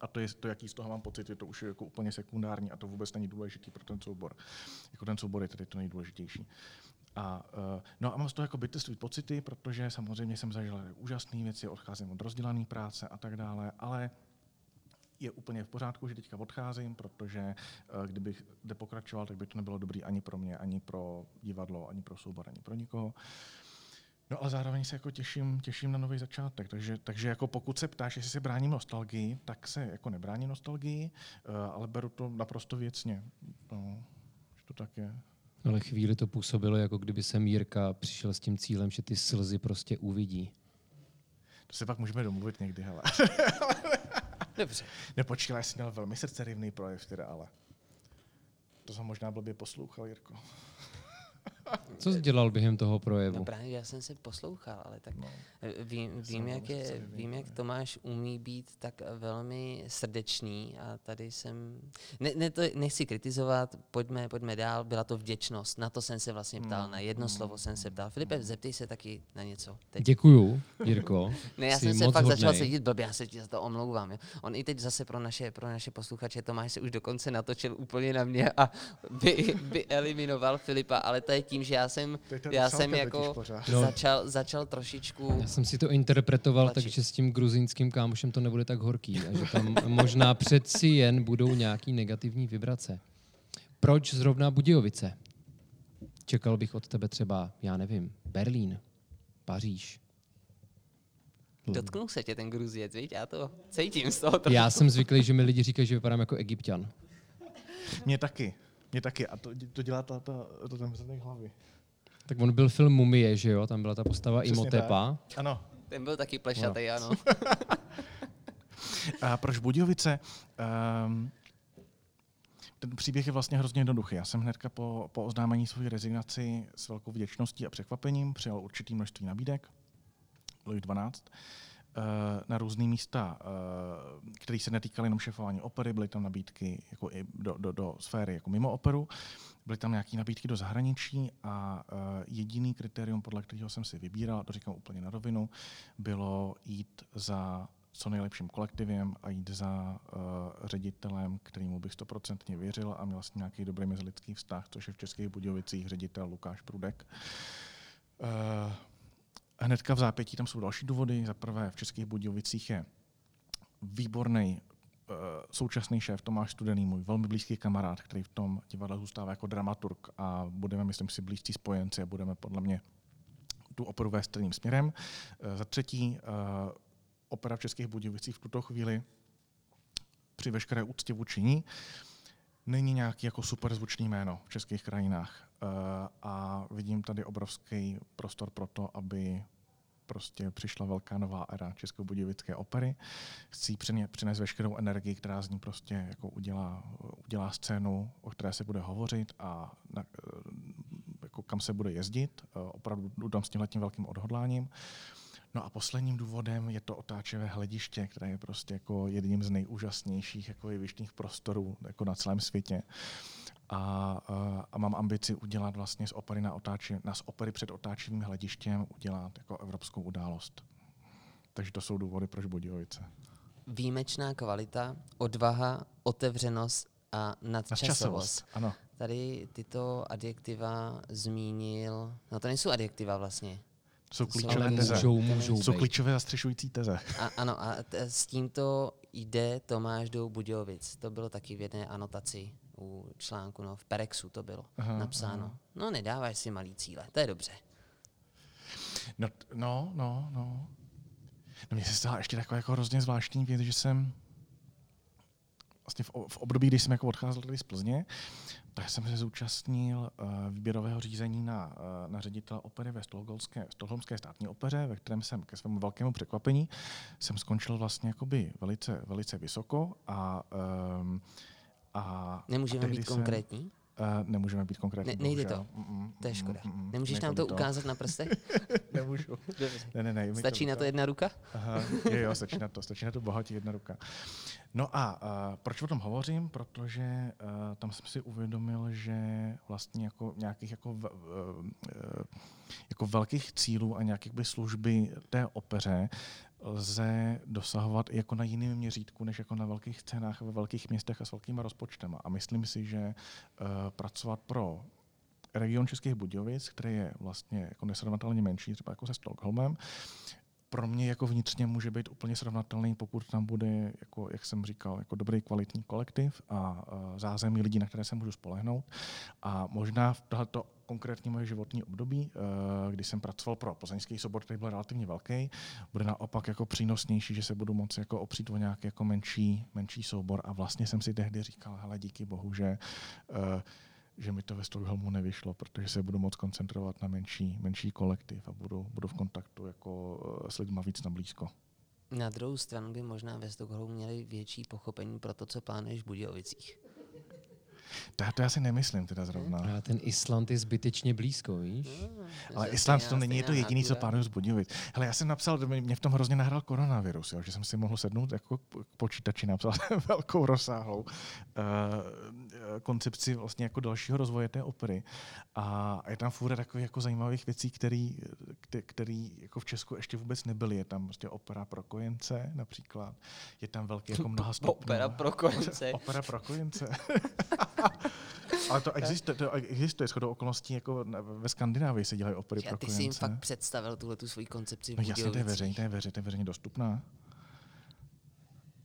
A to, je, to, jaký z toho mám pocit, je to už jako úplně sekundární a to vůbec není důležitý pro ten soubor. Jako ten soubor je tedy to nejdůležitější. A, uh, no a mám z toho jako bytoství pocity, protože samozřejmě jsem zažil úžasné věci, odcházím od rozdělané práce a tak dále, ale je úplně v pořádku, že teďka odcházím, protože uh, kdybych zde pokračoval, tak by to nebylo dobrý ani pro mě, ani pro divadlo, ani pro soubor, ani pro nikoho. No ale zároveň se jako těším, těším na nový začátek, takže, takže jako pokud se ptáš, jestli se bráním nostalgii, tak se jako nebráním nostalgii, uh, ale beru to naprosto věcně. No, že to tak je. Ale chvíli to působilo, jako kdyby se Mírka přišel s tím cílem, že ty slzy prostě uvidí. To se pak můžeme domluvit někdy, hele. (laughs) Dobře. Nepočíla, jsi měl velmi srdcerivný projev, teda, ale to jsem možná blbě poslouchal, Jirko. Co jsi dělal během toho projevu? No právě já jsem se poslouchal, ale tak no, vím, vím, jak je, vím, jak Tomáš umí být tak velmi srdečný a tady jsem, ne, ne to nechci kritizovat, pojďme, pojďme dál, byla to vděčnost, na to jsem se vlastně ptal, na jedno slovo jsem se ptal. Filipe, zeptej se taky na něco. Teď. Děkuju, Jirko. (laughs) ne, já jsem se fakt hodnej. začal cítit blbě, já se ti za to omlouvám. Jo. On i teď zase pro naše, pro naše posluchače, Tomáš se už dokonce natočil úplně na mě a (laughs) by, by eliminoval Filipa, ale to je tím, že já jsem, já jsem jako no. začal, začal trošičku... Já jsem si to interpretoval tak, že s tím gruzínským kámošem to nebude tak horký a že tam (laughs) možná přeci jen budou nějaký negativní vibrace. Proč zrovna Budějovice? Čekal bych od tebe třeba, já nevím, Berlín, Paříž. Dotknul se tě ten Gruziec, víš? Já to cítím z toho trošku. Já jsem zvyklý, že mi lidi říkají, že vypadám jako egyptian. Mně taky. Mě taky. A to, to dělá ta, ta, to ten hlavy. Tak on byl film Mumie, že jo? Tam byla ta postava Přesně Imotepa. Tak. Ano. Ten byl taky plešatý, no. ano. (laughs) a proč Budějovice? Um, ten příběh je vlastně hrozně jednoduchý. Já jsem hnedka po, po oznámení své rezignaci s velkou vděčností a překvapením přijal určitý množství nabídek, bylo jich 12, Eh, na různé místa, eh, které se netýkaly jenom šefování opery, byly tam nabídky jako i do, do, do sféry jako mimo operu, byly tam nějaké nabídky do zahraničí a eh, jediný kritérium, podle kterého jsem si vybíral, to říkám úplně na rovinu, bylo jít za co nejlepším kolektivem a jít za uh, ředitelem, kterýmu bych stoprocentně věřil a měl jsem nějaký dobrý mezilidský vztah, což je v Českých Budějovicích ředitel Lukáš Prudek. Uh, hnedka v zápětí tam jsou další důvody. Za prvé v Českých Budějovicích je výborný uh, současný šéf Tomáš Studený, můj velmi blízký kamarád, který v tom divadle zůstává jako dramaturg a budeme, myslím si, blízcí spojenci a budeme podle mě tu operu vést stejným směrem. Uh, za třetí, uh, opera v Českých Budějovicích v tuto chvíli při veškeré úctě vůči ní není nějaký jako super zvučný jméno v českých krajinách. A vidím tady obrovský prostor pro to, aby prostě přišla velká nová era Českobudějovické opery. Chci přinést veškerou energii, která z ní prostě jako udělá, udělá scénu, o které se bude hovořit a na, jako kam se bude jezdit. Opravdu dám s tímhle tím velkým odhodláním. No a posledním důvodem je to otáčivé hlediště, které je prostě jako jedním z nejúžasnějších jako jevištních prostorů jako na celém světě. A, a, a mám ambici udělat vlastně z opery na, otáči, na z opery před otáčivým hledištěm udělat jako evropskou událost. Takže to jsou důvody, proč Budějovice. Výjimečná kvalita, odvaha, otevřenost a nadčasovost. nadčasovost ano. Tady tyto adjektiva zmínil, no to nejsou adjektiva vlastně. Jsou klíčové teze. Můžou, můžou jsou klíčové zastřešující teze. A, ano, a t- s tímto jde Tomáš do Budějovic. To bylo taky v jedné anotaci u článku, no, v Perexu to bylo aha, napsáno. Aha. No nedávaj si malý cíle, to je dobře. No, no, no, no. No mně se stala ještě taková jako hrozně zvláštní věc, že jsem vlastně v, v období, kdy jsem jako odcházel tady z Plzně, tak jsem se zúčastnil uh, výběrového řízení na, uh, na ředitele opery ve Stolholmské státní opeře, ve kterém jsem ke svému velkému překvapení jsem skončil vlastně jakoby velice, velice vysoko a, um, a Nemůžeme a být jsem- konkrétní? Uh, nemůžeme být konkrétní. Ne- nejde bohužel. to. Mm, mm, To je mm, škoda. mm, mm, Nemůžeš nejde nám to ukázat na prstech? (laughs) Nemůžu. Ne, ne, ne. Stačí na líto. to jedna ruka? Aha, jo, jo, stačí na to, stačí na to bohatě jedna ruka. No a uh, proč o tom hovořím? Protože uh, tam jsem si uvědomil, že vlastně jako nějakých jako, uh, jako velkých cílů a nějakých by služby té opeře lze dosahovat i jako na jiném měřítku, než jako na velkých scénách ve velkých městech a s velkýma rozpočtema. A myslím si, že uh, pracovat pro region Českých Budějovic, který je vlastně jako nesrovnatelně menší, třeba jako se Stockholmem, pro mě jako vnitřně může být úplně srovnatelný, pokud tam bude, jako, jak jsem říkal, jako dobrý kvalitní kolektiv a, a zázemí lidí, na které se můžu spolehnout. A možná v tohleto konkrétní moje životní období, eh, kdy jsem pracoval pro plzeňský sobor, který byl relativně velký, bude naopak jako přínosnější, že se budu moci jako opřít o nějaký jako menší, menší soubor. A vlastně jsem si tehdy říkal, hele, díky bohu, že eh, že mi to ve Stockholmu nevyšlo, protože se budu moc koncentrovat na menší, menší kolektiv a budu, budu v kontaktu jako eh, s lidmi víc na blízko. Na druhou stranu by možná ve Stockholmu měli větší pochopení pro to, co plánuješ v Budějovicích. To, já- to já si nemyslím teda zrovna. A ten Island je zbytečně blízko, víš? Ale Že Island to není to jediný, co plánuju zbudivit. Hele, já jsem napsal, mě mě v tom hrozně nahrál koronavirus, jo, že jsem si mohl sednout jako k počítači, napsal (laughs) velkou rozsáhlou uh, koncepci vlastně jako dalšího rozvoje té opery. A je tam fůra takových jako zajímavých věcí, který, kte- který jako v Česku ještě vůbec nebyly. Je tam prostě opera pro kojence například. Je tam velký jako (laughs) mnoha Opera pro kojence. Opera pro kojence. (laughs) (laughs) Ale to existuje, to existuje shodou okolností, jako ve Skandinávii se dělají opery A pro ty kojence. jsi jim fakt představil tuhle tu svoji koncepci v No jasně, to je veřejně, to je veřejně, to je veřejně dostupná.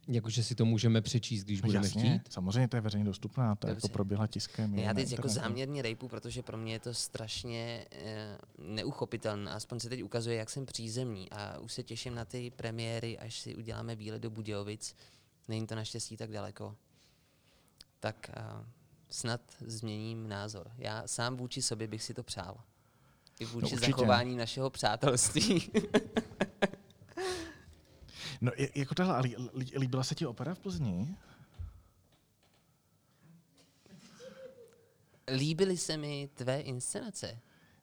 Jakože si to můžeme přečíst, když No budeme jasně, chtít. samozřejmě to je veřejně dostupná, to jako proběhla tiskem. Já teď jako záměrně rejpu, protože pro mě je to strašně eh, neuchopitelné. Aspoň se teď ukazuje, jak jsem přízemní a už se těším na ty premiéry, až si uděláme výlet do Budějovic. Není to naštěstí tak daleko. Tak eh, snad změním názor. Já sám vůči sobě bych si to přál. I vůči určitě. zachování našeho přátelství. (laughs) No, jako tohle, ale lí- lí- líbila se ti opera v Plzni? Líbily se mi tvé inscenace.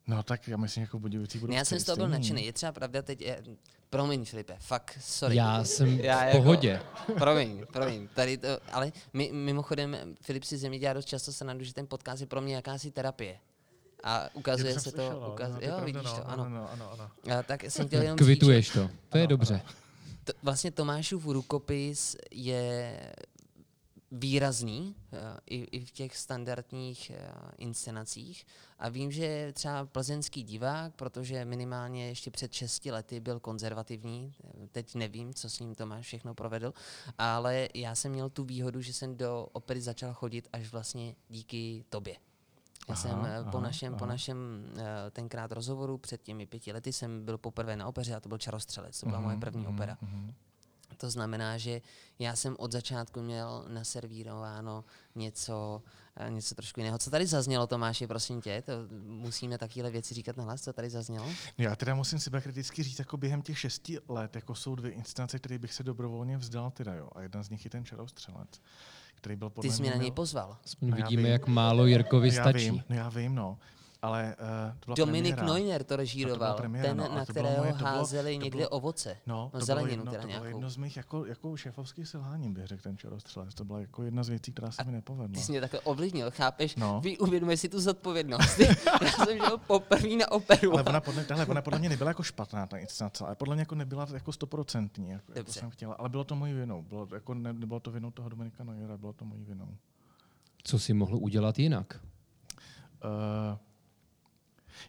No tak já myslím, jako Budějovicí budou Ne, já jsem z toho byl nadšený. Je třeba pravda teď... Je, promiň, Filipe, fakt, sorry. Já jsem Já v jako- pohodě. (laughs) Promiň, promiň. Tady to, ale my, mimochodem, Filip si ze mě dělá dost často se nadu, že ten podcast je pro mě jakási terapie. A ukazuje se to, slyšel, no, ukaz, no, to jo, pravda, vidíš no, to, no, ano. no, ano, ano. A tak jsem chtěl jenom říct, Kvituješ že to. To je dobře. to, vlastně Tomášův rukopis je výrazný eh, i, i v těch standardních eh, inscenacích. A vím, že třeba plzeňský divák, protože minimálně ještě před 6 lety byl konzervativní, eh, teď nevím, co s ním Tomáš všechno provedl, ale já jsem měl tu výhodu, že jsem do opery začal chodit až vlastně díky tobě. Já Aha, jsem eh, po aha, našem, po aha. našem eh, tenkrát rozhovoru před těmi pěti lety jsem byl poprvé na opeře a to byl Čarostřelec, to byla moje první opera. Mhm. To znamená, že já jsem od začátku měl naservírováno něco, eh, něco trošku jiného. Co tady zaznělo, Tomáši, prosím tě? To musíme takovéhle věci říkat na hlas, co tady zaznělo? Já teda musím sebe kriticky říct, jako během těch šesti let, jako jsou dvě instance, které bych se dobrovolně vzdal, teda jo. A jedna z nich je ten čarostřelec, který byl podle Ty jsi mě na něj pozval. Aspoň No vidíme, vím. jak málo Jirkovi já stačí. vím, no já vím, no. Ale uh, to byla Dominik premiéra. Neuner to To režíroval, premiéra, ten, no, ale na to bylo kterého moje- to bylo- házeli to někde bylo- ovoce. No, no to, bylo zeleninu jedno, teda to bylo nějakou. jedno z mých jako, jako šéfovských selháním, bych řekl ten čarostřelec. To byla jako jedna z věcí, která se mi nepovedla. Ty jsi mě takhle ovlivnil, chápeš? No. Vy uvědomuješ si tu zodpovědnost. (laughs) Já jsem šel poprvé na operu. Ale ona podle, tahle, ona podle mě nebyla jako špatná, ta inscenace, ale podle mě jako nebyla jako stoprocentní, jako, jako Dobře. jsem chtěla. Ale bylo to mojí vinou. Bylo, jako ne, nebylo to vinou toho Dominika Neuera, bylo to mojí vinou. Co si mohl udělat jinak? Uh,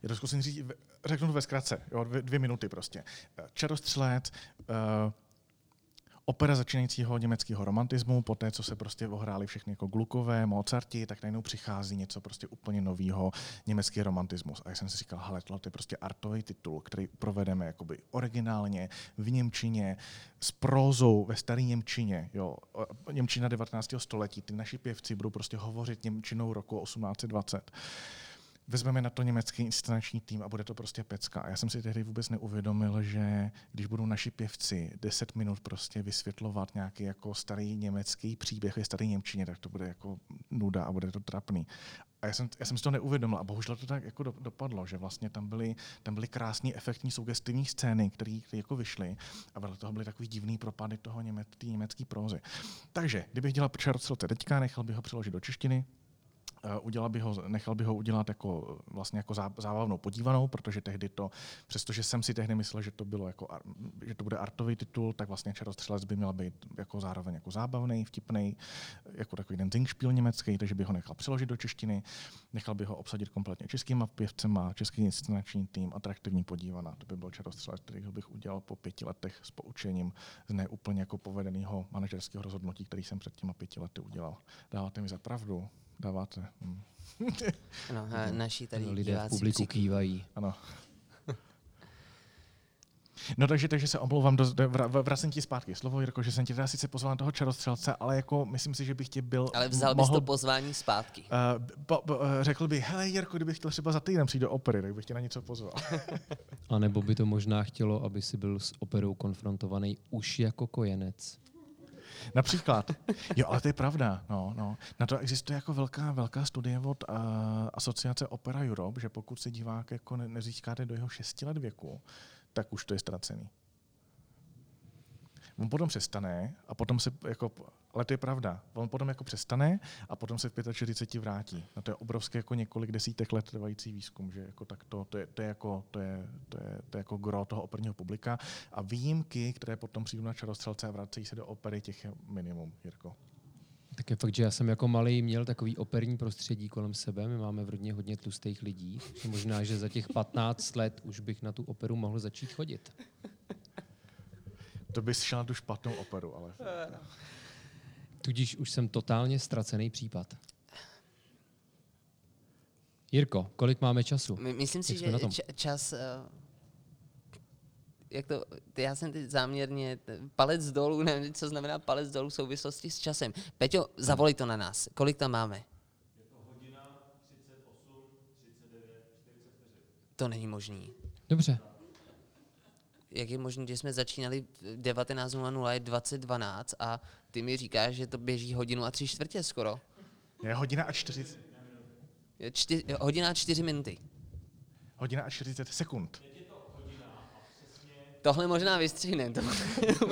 já to zkusím říct, řeknu to ve zkratce, jo, dvě, dvě minuty prostě. Eh, Čarostřelec, uh, opera začínajícího německého romantismu, po té, co se prostě ohráli všechny jako Glukové, Mozarti, tak najednou přichází něco prostě úplně nového, německý romantismus. A já jsem si říkal, hele, to je prostě artový titul, který provedeme jakoby originálně, v Němčině, s prózou ve staré Němčině. Jo. Němčina 19. století, ty naši pěvci budou prostě hovořit Němčinou roku 1820 vezmeme na to německý inscenační tým a bude to prostě pecka. A já jsem si tehdy vůbec neuvědomil, že když budou naši pěvci 10 minut prostě vysvětlovat nějaký jako starý německý příběh ve staré Němčině, tak to bude jako nuda a bude to trapný. A já jsem, já jsem si to neuvědomil a bohužel to tak jako do, dopadlo, že vlastně tam byly, tam byly krásné, efektní, sugestivní scény, které jako vyšly a vedle toho byly takový divný propady toho německé německé prózy. Takže, kdybych dělal Charles teďka, nechal bych ho přeložit do češtiny, udělal by ho, nechal by ho udělat jako, vlastně jako zábavnou podívanou, protože tehdy to, přestože jsem si tehdy myslel, že to, bylo jako, že to bude artový titul, tak vlastně Čarostřelec by měl být jako zároveň jako zábavný, vtipný, jako takový ten Zingspiel německý, takže by ho nechal přeložit do češtiny, nechal by ho obsadit kompletně českýma pěvcema, český inscenační tým, atraktivní podívaná. To by byl Čarostřelec, který bych udělal po pěti letech s poučením z neúplně jako povedeného manažerského rozhodnutí, který jsem před těma pěti lety udělal. Dáváte mi za pravdu? Dáváte. Hmm. (laughs) Ano, a naši tady lidé v publiku přiký. kývají. Ano. (laughs) No takže, takže se omlouvám, do, do, vracím ti zpátky slovo, Jirko, že jsem tě teda sice pozval na toho čarostřelce, ale jako myslím si, že bych tě byl... Ale vzal bys mohl, to pozvání zpátky. Uh, bo, bo, řekl bych, hele Jirko, kdybych chtěl třeba za týden přijít do opery, tak bych tě na něco pozval. (laughs) A nebo by to možná chtělo, aby si byl s operou konfrontovaný už jako kojenec. Například. Jo, ale to je pravda. No, no. Na to existuje jako velká, velká studie od uh, asociace Opera Europe, že pokud se divák jako ne, nezískáte do jeho 6 let věku, tak už to je ztracený. On potom přestane a potom se jako, ale to je pravda, on potom jako přestane a potom se v 45 vrátí. No to je obrovské jako několik desítek let trvající výzkum, že jako tak to, to, je, to, je jako, to, je, to, je, to je jako gro toho operního publika a výjimky, které potom přijdou na čarostřelce a vracejí se do opery, těch je minimum, Jirko. Tak je fakt, že já jsem jako malý měl takový operní prostředí kolem sebe. My máme v rodině hodně tlustých lidí. Možná, že za těch 15 let už bych na tu operu mohl začít chodit. To bys šel na tu špatnou operu, ale... Tudíž už jsem totálně ztracený případ. Jirko, kolik máme času? My, myslím si, že čas... Uh, jak to, já jsem teď záměrně palec dolů, nevím, co znamená palec dolů v souvislosti s časem. Peťo, zavolej to na nás. Kolik tam máme? Je to hodina 38, 39, 40 vteřin. To není možný. Dobře jak je možné, že jsme začínali v 19.00, je 2012 a ty mi říkáš, že to běží hodinu a tři čtvrtě skoro. Je hodina a 40. Je čtyř, hodina a čtyři minuty. Hodina a 40 sekund. Tohle možná vystřihne. To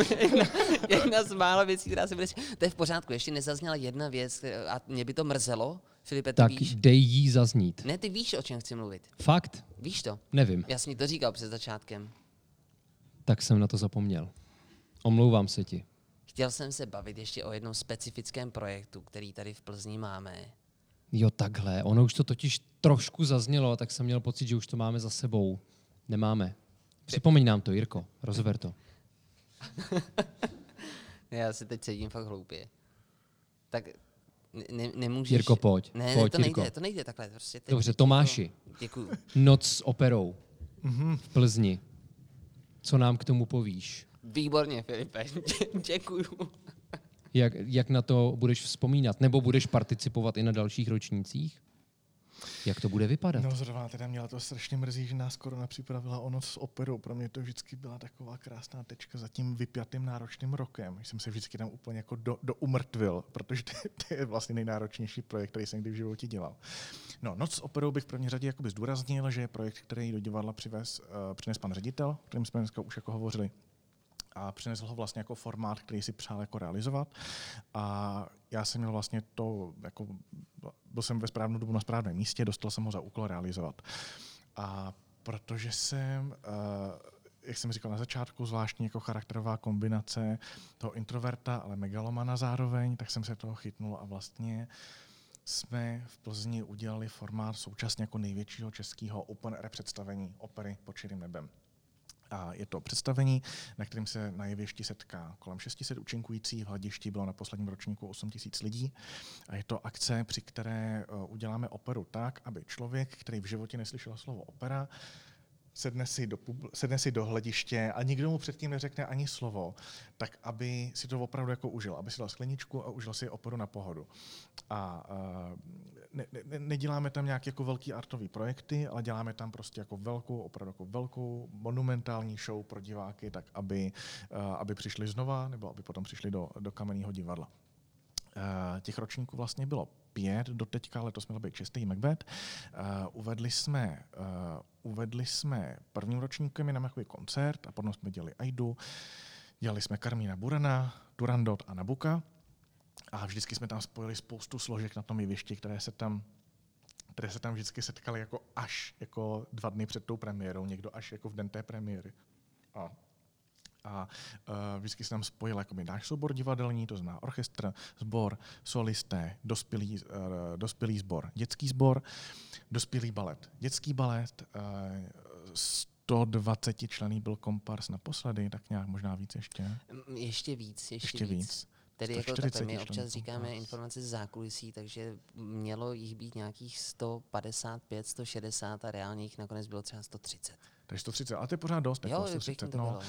je jedna, jedna z mála věcí, která se bude... To je v pořádku. Ještě nezazněla jedna věc a mě by to mrzelo. Filipe, ty tak víš? dej jí zaznít. Ne, ty víš, o čem chci mluvit. Fakt? Víš to? Nevím. Já jsem mi to říkal před začátkem tak jsem na to zapomněl. Omlouvám se ti. Chtěl jsem se bavit ještě o jednom specifickém projektu, který tady v Plzni máme. Jo, takhle. Ono už to totiž trošku zaznělo, tak jsem měl pocit, že už to máme za sebou. Nemáme. Připomeň nám to, Jirko. Rozver to. (laughs) Já si teď sedím fakt hloupě. Tak ne, nemůžeš... Jirko, pojď. Ne, pojď, to Jirko. nejde, to nejde takhle. Prostě teď Dobře, Tomáši. Děkuju. Noc s operou v Plzni. Co nám k tomu povíš? Výborně, Filipe, (laughs) děkuju. Jak, jak na to budeš vzpomínat? Nebo budeš participovat i na dalších ročnících? Jak to bude vypadat? No zrovna teda měla to strašně mrzí, že nás korona připravila o noc s operou. Pro mě to vždycky byla taková krásná tečka za tím vypjatým náročným rokem. Jsem se vždycky tam úplně jako do, do umrtvil, protože to, to, je vlastně nejnáročnější projekt, který jsem kdy v životě dělal. No, Noc s operou bych v první řadě zdůraznil, že je projekt, který do divadla přivez, uh, přines pan ředitel, o kterém jsme dneska už jako hovořili a přinesl ho vlastně jako formát, který si přál jako realizovat. A já jsem měl vlastně to, jako, byl jsem ve správnou dobu na správném místě, dostal jsem ho za úkol realizovat. A protože jsem, uh, jak jsem říkal na začátku, zvláštní jako charakterová kombinace toho introverta, ale megalomana zároveň, tak jsem se toho chytnul a vlastně jsme v Plzni udělali formát současně jako největšího českého open air představení opery pod širým nebem. A je to představení, na kterém se na jevišti setká kolem 600 účinkujících. V hledišti bylo na posledním ročníku 8 000 lidí. A je to akce, při které uh, uděláme operu tak, aby člověk, který v životě neslyšel slovo opera, sedne si, do, sedne si do hlediště a nikdo mu předtím neřekne ani slovo, tak aby si to opravdu jako užil, aby si dal skleničku a užil si operu na pohodu. A uh, ne, ne, neděláme tam nějaké jako velký artový projekty, ale děláme tam prostě jako velkou, opravdu jako velkou monumentální show pro diváky, tak aby, uh, aby přišli znova, nebo aby potom přišli do, do kamenného divadla. Uh, těch ročníků vlastně bylo pět do teďka, letos měl být čistý Macbeth. Uh, uvedli jsme, uvedli jsme prvním ročníkem jenom jako koncert a potom jsme dělali Aidu, dělali jsme Karmína Burana, Durandot a Nabuka a vždycky jsme tam spojili spoustu složek na tom jevišti, které se tam které se tam vždycky setkaly jako až jako dva dny před tou premiérou, někdo až jako v den té premiéry. A a uh, vždycky se tam spojil jakoby náš soubor divadelní, to znamená orchestr, sbor, solisté, dospělý, uh, dospělý sbor, dětský sbor, dospělý balet, dětský balet, uh, 120 člený byl kompars naposledy, tak nějak možná víc ještě. Ještě víc, ještě, Ještě víc. víc. Tedy jako 140 takhle, my členů občas říkáme kompars. informace z zákulisí, takže mělo jich být nějakých 155, 160 a reálně jich nakonec bylo třeba 130. Takže 130, ale to je pořád dost. Jo, jako pěkně 130, to no.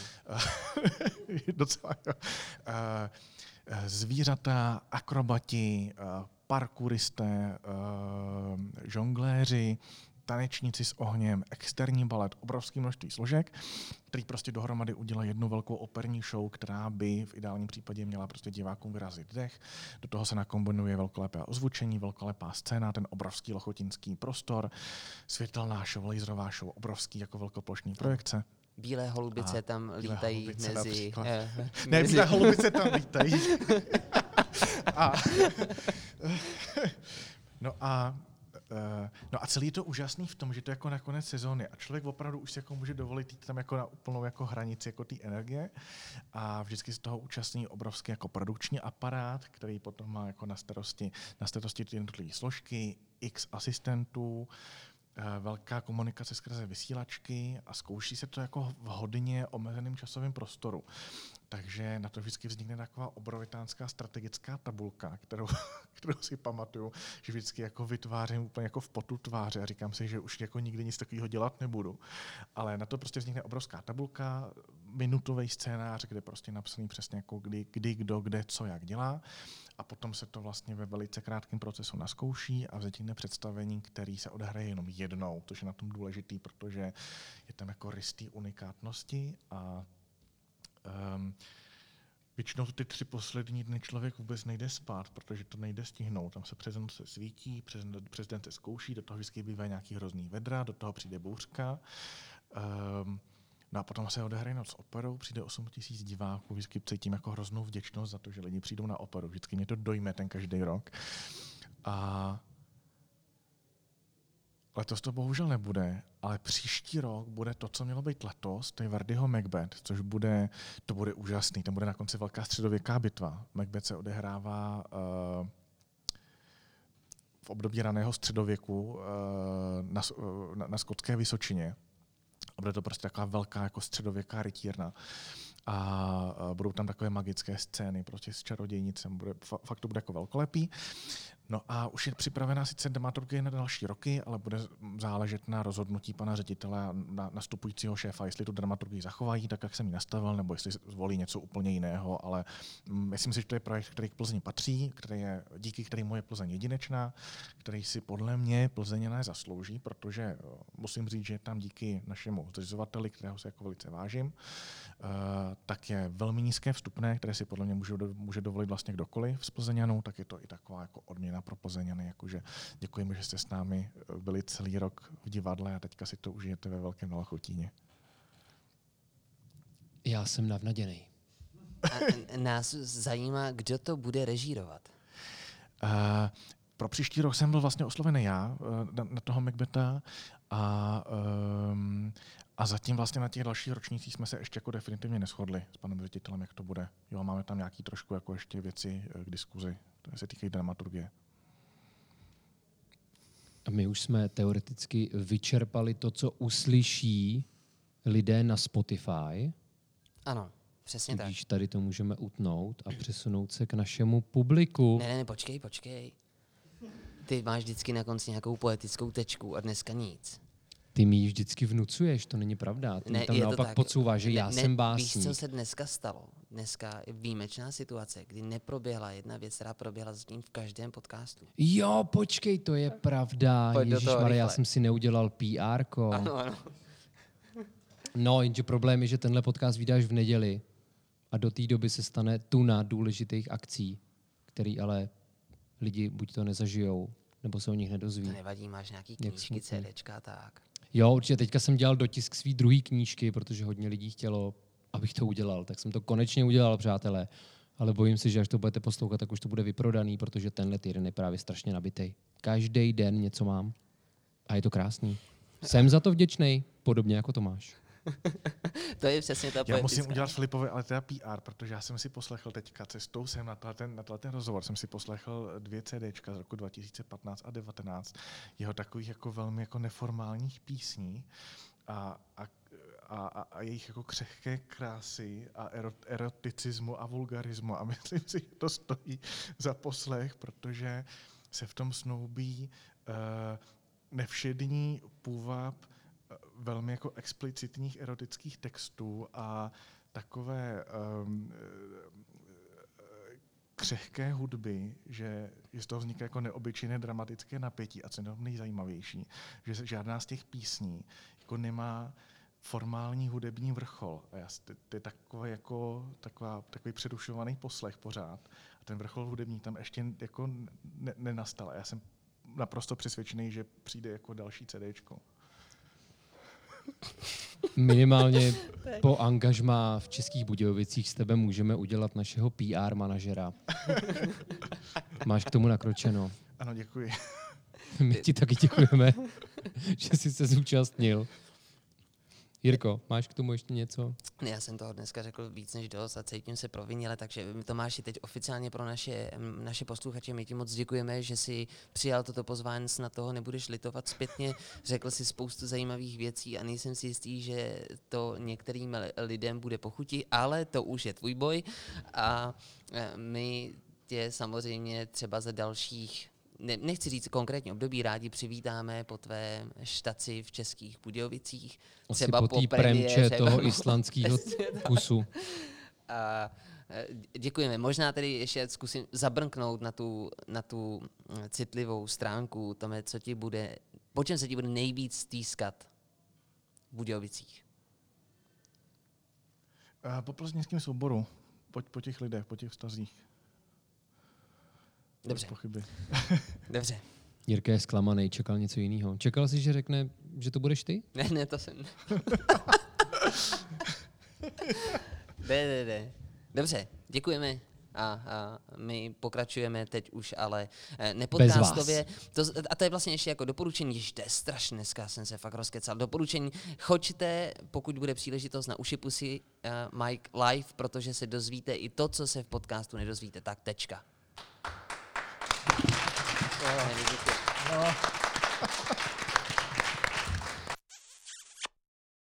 (laughs) Docela, jo. Eh, eh, Zvířata, akrobati, eh, parkouristé, žongléři, tanečníci s ohněm, externí balet, obrovské množství složek, který prostě dohromady udělá jednu velkou operní show, která by v ideálním případě měla prostě divákům vyrazit dech. Do toho se nakombinuje velkolepé ozvučení, velkolepá scéna, ten obrovský lochotinský prostor, světelná show, laserová show, obrovský jako velkoplošní projekce. Bílé holubice A tam lítají holubice mezi... eh, (laughs) Ne, mezi- bílé holubice tam lítají. (laughs) a, (laughs) no a No a celý je to úžasný v tom, že to je jako na konec sezóny a člověk opravdu už si jako může dovolit jít tam jako na úplnou jako hranici jako té energie a vždycky z toho účastní obrovský jako produkční aparát, který potom má jako na starosti, na starosti ty jednotlivé složky, x asistentů, eh, velká komunikace skrze vysílačky a zkouší se to jako v hodně omezeném časovém prostoru. Takže na to vždycky vznikne taková obrovitánská strategická tabulka, kterou, (laughs) kterou si pamatuju, že vždycky jako vytvářím úplně jako v potu tváře a říkám si, že už jako nikdy nic takového dělat nebudu. Ale na to prostě vznikne obrovská tabulka, minutový scénář, kde prostě napsaný přesně jako kdy, kdy, kdo, kde, co, jak dělá. A potom se to vlastně ve velice krátkém procesu naskouší a vznikne představení, který se odehraje jenom jednou, což je na tom důležitý, protože je tam jako rystý unikátnosti a um, Většinou ty tři poslední dny člověk vůbec nejde spát, protože to nejde stihnout. Tam se přes noc se svítí, přes, přes den se zkouší, do toho vždycky bývá nějaký hrozný vedra, do toho přijde bouřka. Um, no a potom se odehraje noc operou, přijde 8 tisíc diváků, vždycky cítím jako hroznou vděčnost za to, že lidi přijdou na operu. Vždycky mě to dojme ten každý rok. A Letos to bohužel nebude, ale příští rok bude to, co mělo být letos, to je Verdiho Macbeth, což bude, to bude úžasný. Tam bude na konci velká středověká bitva. Macbeth se odehrává uh, v období raného středověku uh, na, uh, na, na skotské Vysočině. A bude to prostě taková velká jako středověká rytírna. A budou tam takové magické scény prostě s čarodějnicem. Bude, fa- fakt to bude jako velkolepý. No a už je připravená sice dramaturgie na další roky, ale bude záležet na rozhodnutí pana ředitele a na nastupujícího šéfa, jestli tu dramaturgii zachovají tak, jak jsem ji nastavil, nebo jestli zvolí něco úplně jiného, ale mm, myslím si, že to je projekt, který k Plzni patří, který je, díky kterému je Plzeň jedinečná, který si podle mě Plzeňané zaslouží, protože eh, musím říct, že tam díky našemu zřizovateli, kterého se jako velice vážím, eh, tak je velmi nízké vstupné, které si podle mě může, může dovolit vlastně kdokoliv z Plzeňanů, tak je to i taková jako odměna pro Plzeňany, jakože děkujeme, že jste s námi eh, byli celý rok v divadle a teďka si to užijete ve Velkém Nalachotíně. Já jsem navnaděný. A nás zajímá, kdo to bude režírovat. Uh, pro příští rok jsem byl vlastně oslovený já uh, na, na toho Macbeta a, um, a zatím vlastně na těch dalších ročnících jsme se ještě jako definitivně neschodli s panem ředitelem, jak to bude. Jo, máme tam nějaký trošku jako ještě věci eh, k diskuzi, které se týkají dramaturgie. A my už jsme teoreticky vyčerpali to, co uslyší lidé na Spotify, Ano, přesně tak. tudíž tady to můžeme utnout a přesunout se k našemu publiku. Ne, ne, ne, počkej, počkej. Ty máš vždycky na konci nějakou poetickou tečku a dneska nic. Ty mi ji vždycky vnucuješ, to není pravda. Ty mi tam naopak tak. podsouváš, že ne, já ne, jsem Víš, básník. co se dneska stalo? Dneska je výjimečná situace, kdy neproběhla jedna věc, která proběhla s tím v každém podcastu. Jo, počkej, to je pravda. Ježišmarja, já jsem si neudělal PR. -ko. Ano, ano. No, jenže problém je, že tenhle podcast vydáš v neděli a do té doby se stane tuna důležitých akcí, který ale lidi buď to nezažijou, nebo se o nich nedozví. To nevadí, máš nějaký Jak knížky. CDčka tak. Jo, určitě. Teďka jsem dělal dotisk svý druhé knížky, protože hodně lidí chtělo, abych to udělal. Tak jsem to konečně udělal, přátelé. Ale bojím se, že až to budete poslouchat, tak už to bude vyprodaný, protože tenhle týden je právě strašně nabitý. Každý den něco mám a je to krásný. Jsem za to vděčný, podobně jako Tomáš. (laughs) To je přesně ta Já poetická. musím udělat Filipovi ale teda PR, protože já jsem si poslechl teďka cestou jsem na ten, na ten rozhovor, jsem si poslechl dvě CDčka z roku 2015 a 2019, jeho takových jako velmi jako neformálních písní a, a, a, a, a jejich jako křehké krásy a erot, eroticismu a vulgarismu a (laughs) myslím si, že to stojí za poslech, protože se v tom snoubí uh, nevšední půvab velmi jako explicitních erotických textů a takové um, křehké hudby, že, že z toho vzniká jako neobyčejné dramatické napětí a co je nejzajímavější, že žádná z těch písní jako nemá formální hudební vrchol. A já, to, je takové jako, taková, takový předušovaný poslech pořád. A ten vrchol hudební tam ještě jako ne, nenastal. A já jsem naprosto přesvědčený, že přijde jako další CDčko. Minimálně (laughs) po angažmá v Českých Budějovicích s tebe můžeme udělat našeho PR manažera. (laughs) Máš k tomu nakročeno. Ano, děkuji. My ti taky děkujeme, že jsi se zúčastnil. Jirko, máš k tomu ještě něco? Já jsem toho dneska řekl víc než dost a cítím se provinile, takže Tomáši, teď oficiálně pro naše, naše posluchače my ti moc děkujeme, že jsi přijal toto pozvání, snad toho nebudeš litovat zpětně. Řekl si spoustu zajímavých věcí a nejsem si jistý, že to některým li- lidem bude pochutí, ale to už je tvůj boj a eh, my tě samozřejmě třeba za dalších ne, nechci říct konkrétně období, rádi přivítáme po tvé štaci v Českých Budějovicích. Asi Třeba po po té premče premiéře. toho islandského (laughs) kusu. A eh, děkujeme. Možná tedy ještě zkusím zabrnknout na tu, na tu citlivou stránku, Tome, co ti bude, po čem se ti bude nejvíc stýskat v Budějovicích. A po plzeňském souboru, po, po těch lidech, po těch vztazích. Dobře, pochyby. (laughs) dobře. Jirka je zklamaný, čekal něco jiného. Čekal jsi, že řekne, že to budeš ty? Ne, ne, to jsem... (laughs) ne, ne, ne. Dobře, děkujeme. A, a my pokračujeme teď už, ale eh, nepodcastově. To, a to je vlastně ještě jako doporučení, že to je strašně, dneska jsem se fakt rozkecal. Doporučení, choďte, pokud bude příležitost na Ušipusy uh, Mike live, protože se dozvíte i to, co se v podcastu nedozvíte. Tak tečka. Ne, děkuji.